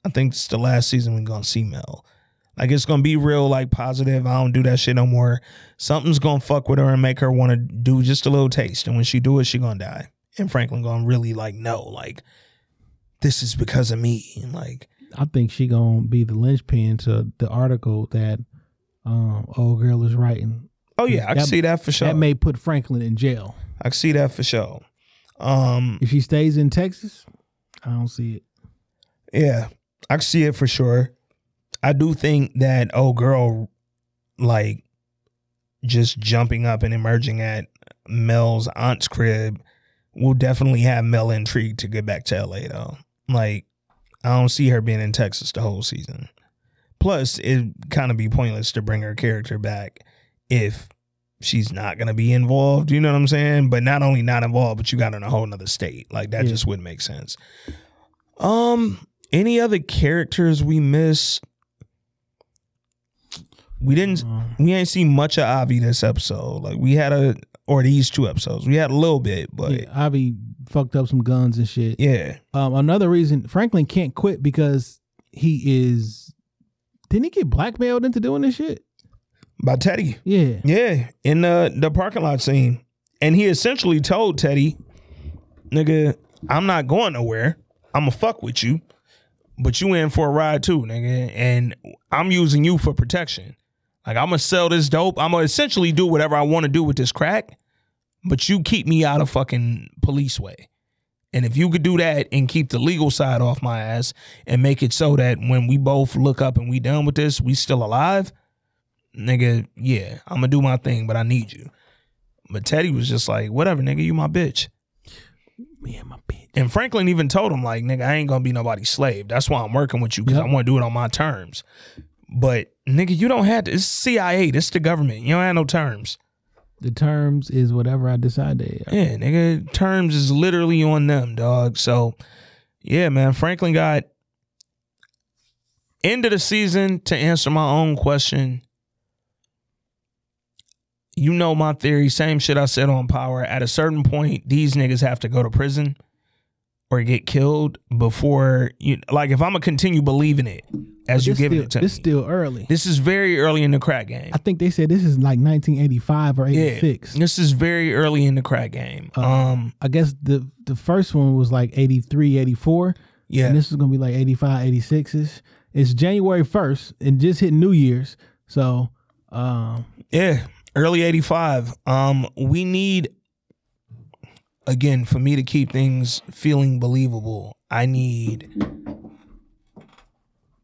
I think it's the last season we're gonna see Mel. Like it's gonna be real, like positive. I don't do that shit no more. Something's gonna fuck with her and make her want to do just a little taste, and when she do it, she gonna die. And Franklin gonna really like no, like this is because of me. And like I think she gonna be the linchpin to the article that um old girl is writing Oh yeah, I can see that for sure. That may put Franklin in jail. I can see that for sure. Um, if she stays in Texas, I don't see it. Yeah, I can see it for sure. I do think that old girl, like, just jumping up and emerging at Mel's aunt's crib, will definitely have Mel intrigued to get back to LA though. Like, I don't see her being in Texas the whole season. Plus, it'd kind of be pointless to bring her character back if she's not gonna be involved. You know what I'm saying? But not only not involved, but you got in a whole nother state. Like that yeah. just wouldn't make sense. Um, any other characters we missed? We didn't. Uh, we ain't seen much of Avi this episode. Like we had a or these two episodes. We had a little bit, but yeah, Avi fucked up some guns and shit. Yeah. Um, another reason Franklin can't quit because he is. Didn't he get blackmailed into doing this shit? by Teddy. Yeah. Yeah. In the the parking lot scene. And he essentially told Teddy, nigga, I'm not going nowhere. I'ma fuck with you. But you in for a ride too, nigga. And I'm using you for protection. Like I'm gonna sell this dope. I'm gonna essentially do whatever I want to do with this crack. But you keep me out of fucking police way. And if you could do that and keep the legal side off my ass and make it so that when we both look up and we done with this, we still alive, nigga, yeah, I'm gonna do my thing, but I need you. But Teddy was just like, whatever, nigga, you my bitch. Me and my bitch. And Franklin even told him, like, nigga, I ain't gonna be nobody's slave. That's why I'm working with you because yep. I want to do it on my terms. But nigga, you don't have to. It's CIA. This the government. You don't have no terms. The terms is whatever I decide to. Yeah, nigga. Terms is literally on them, dog. So, yeah, man. Franklin got end of the season to answer my own question you know my theory, same shit I said on power. At a certain point, these niggas have to go to prison or get killed before you like if I'm gonna continue believing it as you give it to this me. still early. This is very early in the crack game. I think they said this is like 1985 or Yeah, 86. this is very early in the crack game. Uh, um, I guess the the first one was like 83, 84. yeah, And this is gonna be like 85, 86 ish. It's January 1st and just hit New Year's. So um yeah, early '85. Um, we need again for me to keep things feeling believable. I need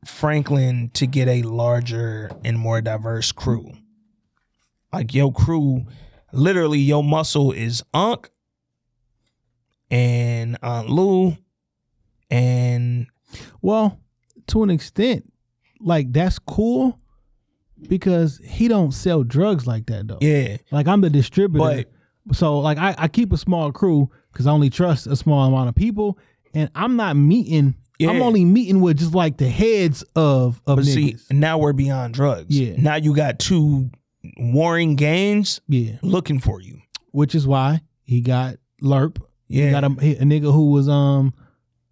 Franklin to get a larger and more diverse crew. Like your crew, literally your muscle is Unc and Aunt Lou and well, to an extent, like that's cool because he don't sell drugs like that though. yeah, Like I'm the distributor. So like I, I keep a small crew because I only trust a small amount of people and I'm not meeting I'm only meeting with just like the heads of of but see, niggas. now we're beyond drugs. Yeah. Now you got two warring gangs yeah. looking for you. Which is why he got LERP. Yeah. He got a, a nigga who was um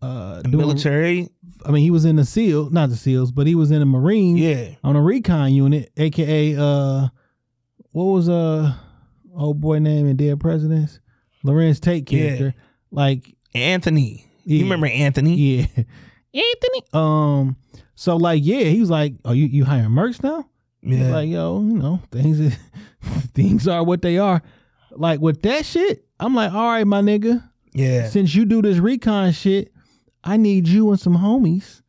uh the doing- military. I mean he was in the SEAL, not the SEALs, but he was in the Marine. Yeah. on a recon unit, aka uh what was uh old boy name in Dead Presidents? Larenz Tate Yeah. character. Like Anthony. Yeah. You remember Anthony? Yeah. *laughs* Anthony. Um so like yeah, he was like, Oh, you, you hiring mercs now? Yeah. Like, yo, you know, things is- *laughs* things are what they are. Like with that shit, I'm like, all right, my nigga, yeah. since you do this recon shit, I need you and some homies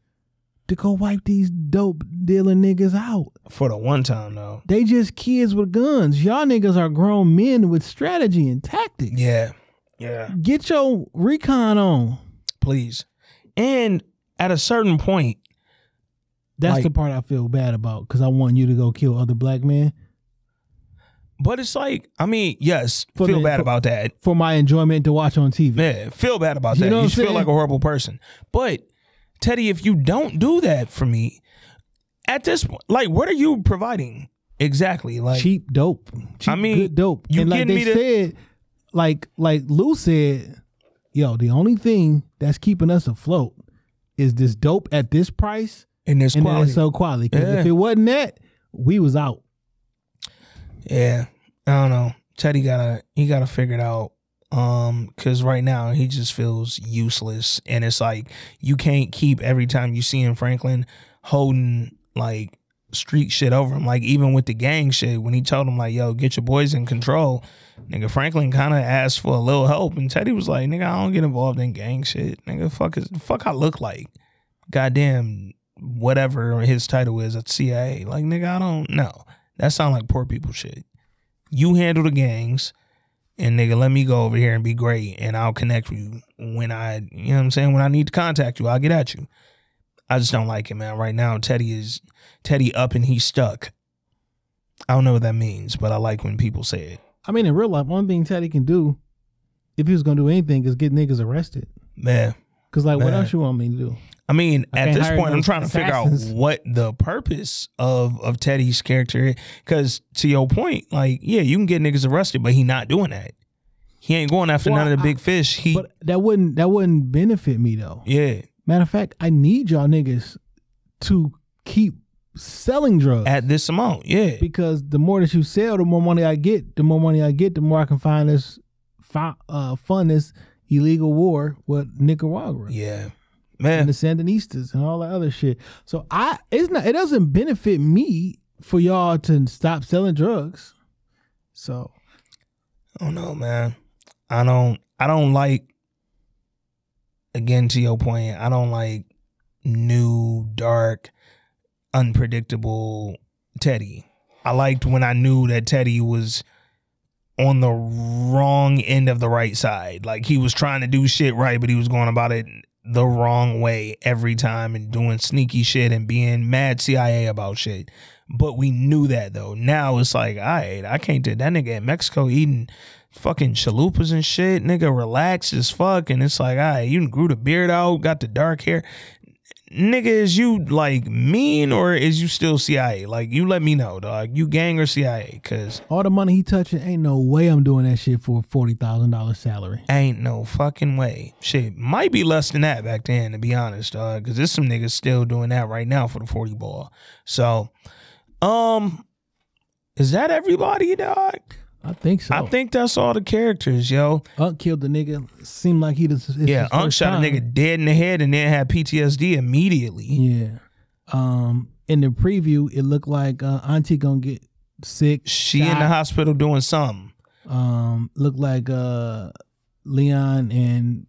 to go wipe these dope dealing niggas out. For the one time though. They just kids with guns. Y'all niggas are grown men with strategy and tactics. Yeah. Yeah. Get your recon on. Please. And at a certain point, That's Like- the part I feel bad about because I want you to go kill other black men but it's like, I mean, yes, For feel the- bad for- about that. for my enjoyment to watch on TV. Yeah, feel bad about You that. You, feel like a horrible person. But Teddy, if you don't do that for me, at this point, like, what are you providing exactly? Like, cheap dope. Cheap, I mean, good dope. you and like they me to- said, like like Lou said, yo, the only thing that's keeping us afloat is this dope at this price and this and quality, SL quality. Because Yeah. if it wasn't that, we was out. yeah, I don't know. Teddy gotta he gotta figure it out. Um, cause right now he just feels useless, and it's like you can't keep every time you see him Franklin holding like street shit over him. Like even with the gang shit, when he told him like, "Yo, get your boys in control," nigga Franklin kind of asked for a little help, and Teddy was like, "Nigga, I don't get involved in gang shit. Nigga, fuck is fuck I look like, goddamn whatever his title is at CIA. Like nigga, I don't know. That sound like poor people shit. You handle the gangs." And nigga, let me go over here and be great, and I'll connect with you when I, you know what I'm saying. When I need to contact you, I'll get at you. I just don't like it, man. Right now, Teddy is Teddy up and he's stuck. I don't know what that means, but I like when people say it. I mean, in real life, one thing Teddy can do, if he was gonna do anything, is get niggas arrested. Man, Cause like, what else you want me to do? I mean, I at this point, I'm trying to figure out what the purpose of of Teddy's character. Because to your point, like, yeah, you can get niggas arrested, but he not doing that. He ain't going after Well, none of the I- big fish. He, But that wouldn't that wouldn't benefit me though. yeah, Matter of fact, I need y'all niggas to keep selling drugs. at this amount, yeah, because the more that you sell, the more money I get. The more money I get, the more I can find this, uh, fund this illegal war with Nicaragua yeah, and man, the Sandinistas and all that other shit. So I, it's not, it doesn't benefit me for y'all to stop selling drugs. So I don't know, man. I don't I don't like again to your point, I don't like new, dark, unpredictable Teddy. I liked when I knew that Teddy was on the wrong end of the right side. Like he was trying to do shit right, but he was going about it the wrong way every time and doing sneaky shit and being mad CIA about shit. But we knew that though. Now it's like, all right, I can't do that nigga in Mexico eating fucking chalupas and shit. Nigga relaxed as fuck. And it's like, all right, you grew the beard out, got the dark hair. Nigga, is you like mean or is you still CIA? Like, you let me know, dog. You gang or CIA? Cause all the money he touching, ain't no way I'm doing that shit for a forty thousand dollars salary. Ain't no fucking way. Shit might be less than that back then, to be honest, dog. Cause there's some niggas still doing that right now for the forty ball. So, um, is that everybody, dog? I think so. I think that's all the characters, yo. Unc killed the nigga. Seemed like he just yeah. Unc shot time. a nigga dead in the head and then had PTSD immediately. Yeah. Um. In the preview, it looked like uh, Auntie gonna get sick. She in the hospital doing something. Um. Looked like uh, Leon and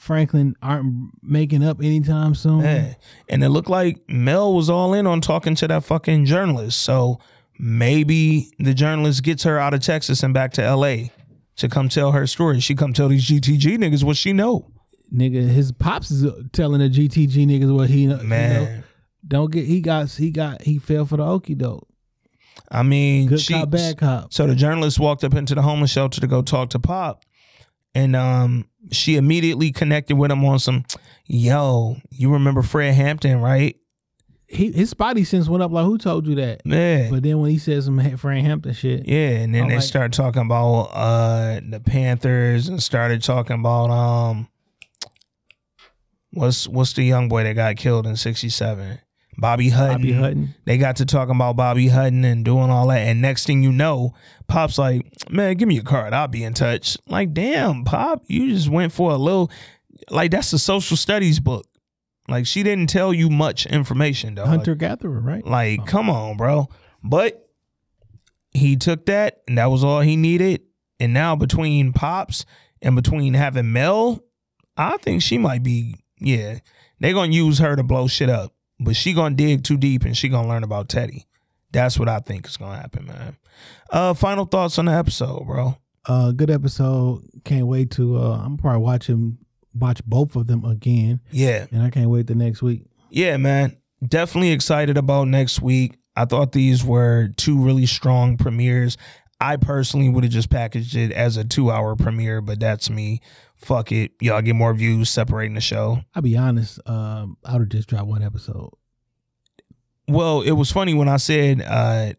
Franklin aren't making up anytime soon. Yeah. And it looked like Mel was all in on talking to that fucking journalist. So maybe the journalist gets her out of Texas and back to LA to come tell her story. She come tell these GTG niggas what she know. Nigga, his pops is telling the GTG niggas what he know. Man, you know? don't get he got he got he fell for the okey doke. I mean, good she, cop, bad cop. So the journalist walked up into the homeless shelter to go talk to Pop, and um, she immediately connected with him on some, yo, you remember Fred Hampton, right? He his spotty sense went up like who told you that? Yeah. But then when he said some Frank Hampton shit. Yeah, and then I'm they like, started talking about uh the Panthers and started talking about um what's what's the young boy that got killed in sixty seven? Bobby Hutton. Bobby Hutton. They got to talking about Bobby Hutton and doing all that. And next thing you know, Pop's like, man, give me your card. I'll be in touch. Like, damn, Pop, you just went for a little like that's a social studies book. Like she didn't tell you much information, though. Hunter gatherer, right? Like, oh. come on, bro. But he took that, and that was all he needed. And now between pops and between having Mel, I think she might be. Yeah, they're gonna use her to blow shit up, but she gonna dig too deep, and she gonna learn about Teddy. That's what I think is gonna happen, man. Uh, final thoughts on the episode, bro. Uh, good episode. Can't wait to. Uh, I'm probably watching watch both of them again. Yeah. And I can't wait the next week. Yeah, man. Definitely excited about next week. I thought these were two really strong premieres. I personally would have just packaged it as a two hour premiere, but that's me. Fuck it. Y'all get more views separating the show. I'll be honest, um, I would have just dropped one episode. Well, it was funny when I said uh,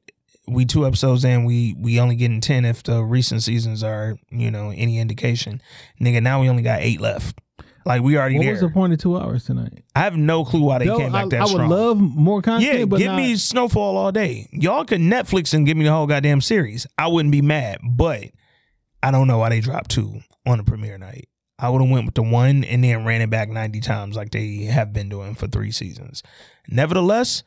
we two episodes in, we we only getting ten if the recent seasons are you know any indication. Nigga, now we only got eight left. Like we already what there. was the point of two hours tonight? I have no clue why they no, came back I, that I strong. I would love more content. Yeah, but give not... me Snowfall all day. Y'all could Netflix and give me the whole goddamn series. I wouldn't be mad, but I don't know why they dropped two on the premiere night. I would have went with the one and then ran it back ninety times like they have been doing for three seasons. Nevertheless,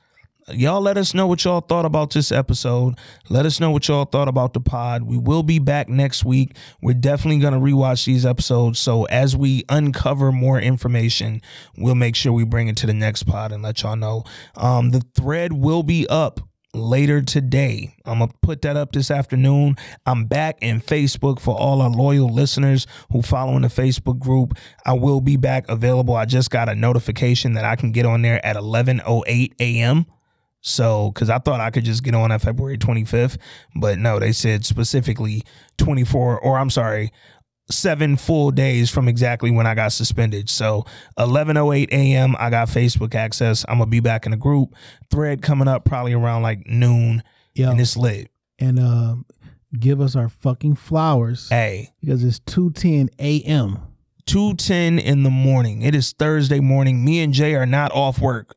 y'all let us know what y'all thought about this episode. Let us know what y'all thought about the pod. We will be back next week. We're definitely going to rewatch these episodes. So as we uncover more information, we'll make sure we bring it to the next pod and let y'all know. Um, the thread will be up later today. I'm going to put that up this afternoon. I'm back in Facebook for all our loyal listeners who follow in the Facebook group. I will be back available. I just got a notification that I can get on there at 11:08 a.m. So, because I thought I could just get on at February 25th, but no, they said specifically 24, or I'm sorry, seven full days from exactly when I got suspended. So 11:08 a.m. I got Facebook access. I'm gonna be back in the group. Thread coming up probably around like noon, yeah, and it's lit. And uh, give us our fucking flowers, hey, because it's 2:10 a.m. 2:10 in the morning. It is Thursday morning. Me and Jay are not off work.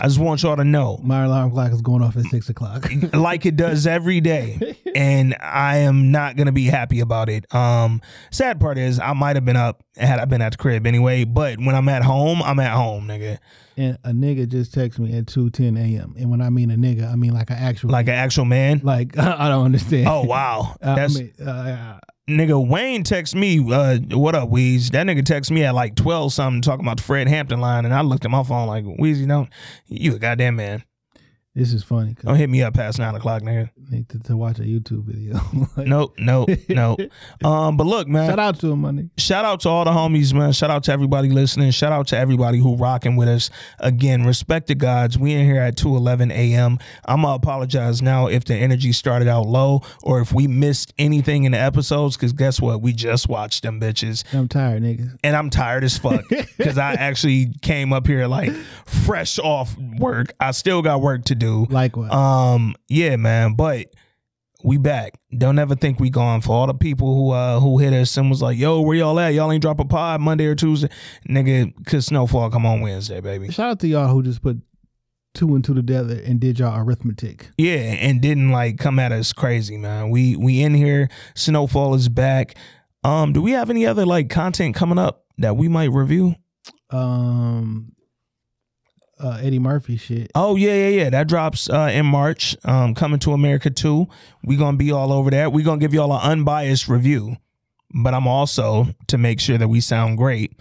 I just want y'all to know. My alarm clock is going off at six o'clock. *laughs* like it does every day. *laughs* And I am not gonna be happy about it. Um sad part is I might have been up had I been at the crib anyway, but when I'm at home, I'm at home, nigga. And a nigga just texted me at two ten a.m. And when I mean a nigga, I mean like an actual like an actual man. Like *laughs* I don't understand. Oh wow, that's I mean, uh, nigga Wayne text me, uh, what up, Weez? That nigga text me at like 12 something talking about the Fred Hampton line, and I looked at my phone like, Weezy, don't, you a goddamn man. This is funny. Don't hit me up past nine o'clock, nigga. Need to, to watch a YouTube video. *laughs* nope, nope, nope. *laughs* Um, but look, man. Shout out to him, money. Shout out to all the homies, man. Shout out to everybody listening. Shout out to everybody who rocking with us. Again, respect the gods. We in here at two eleven a.m. I'm gonna apologize now if the energy started out low or if we missed anything in the episodes. Because guess what? We just watched them bitches. I'm tired, niggas. And I'm tired as fuck *laughs* because I actually came up here like fresh off work. I still got work to do. Likewise. Um, yeah, man. But we back. Don't ever think we gone. For all the people who uh who hit us and was like, "Yo, where y'all at? Y'all ain't drop a pod Monday or Tuesday, nigga." Cause snowfall come on Wednesday, baby. Shout out to y'all who just put two and two together and did y'all arithmetic. Yeah, and didn't like come at us crazy, man. We we in here. Snowfall is back. Um, do we have any other like content coming up that we might review? Um, uh, Eddie Murphy shit. Oh yeah, yeah, yeah. That drops uh, in March. Um, coming to America too. We gonna be all over that. We gonna give y'all an unbiased review. But I'm also to make sure that we sound great.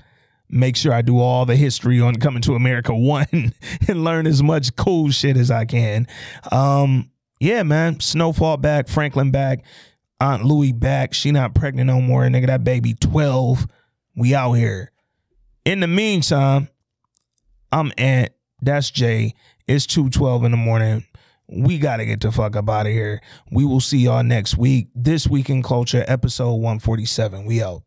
Make sure I do all the history on Coming to America *laughs* one and learn as much cool shit as I can. Um, yeah, man. Snowfall back, Franklin back, Aunt Louie back. She not pregnant no more, nigga. That baby twelve. We out here. In the meantime, I'm Ant. That's Jay. It's 212 in the morning. We got to get the fuck up out of here. We will see y'all next week. This Week in Culture, episode 147. We out.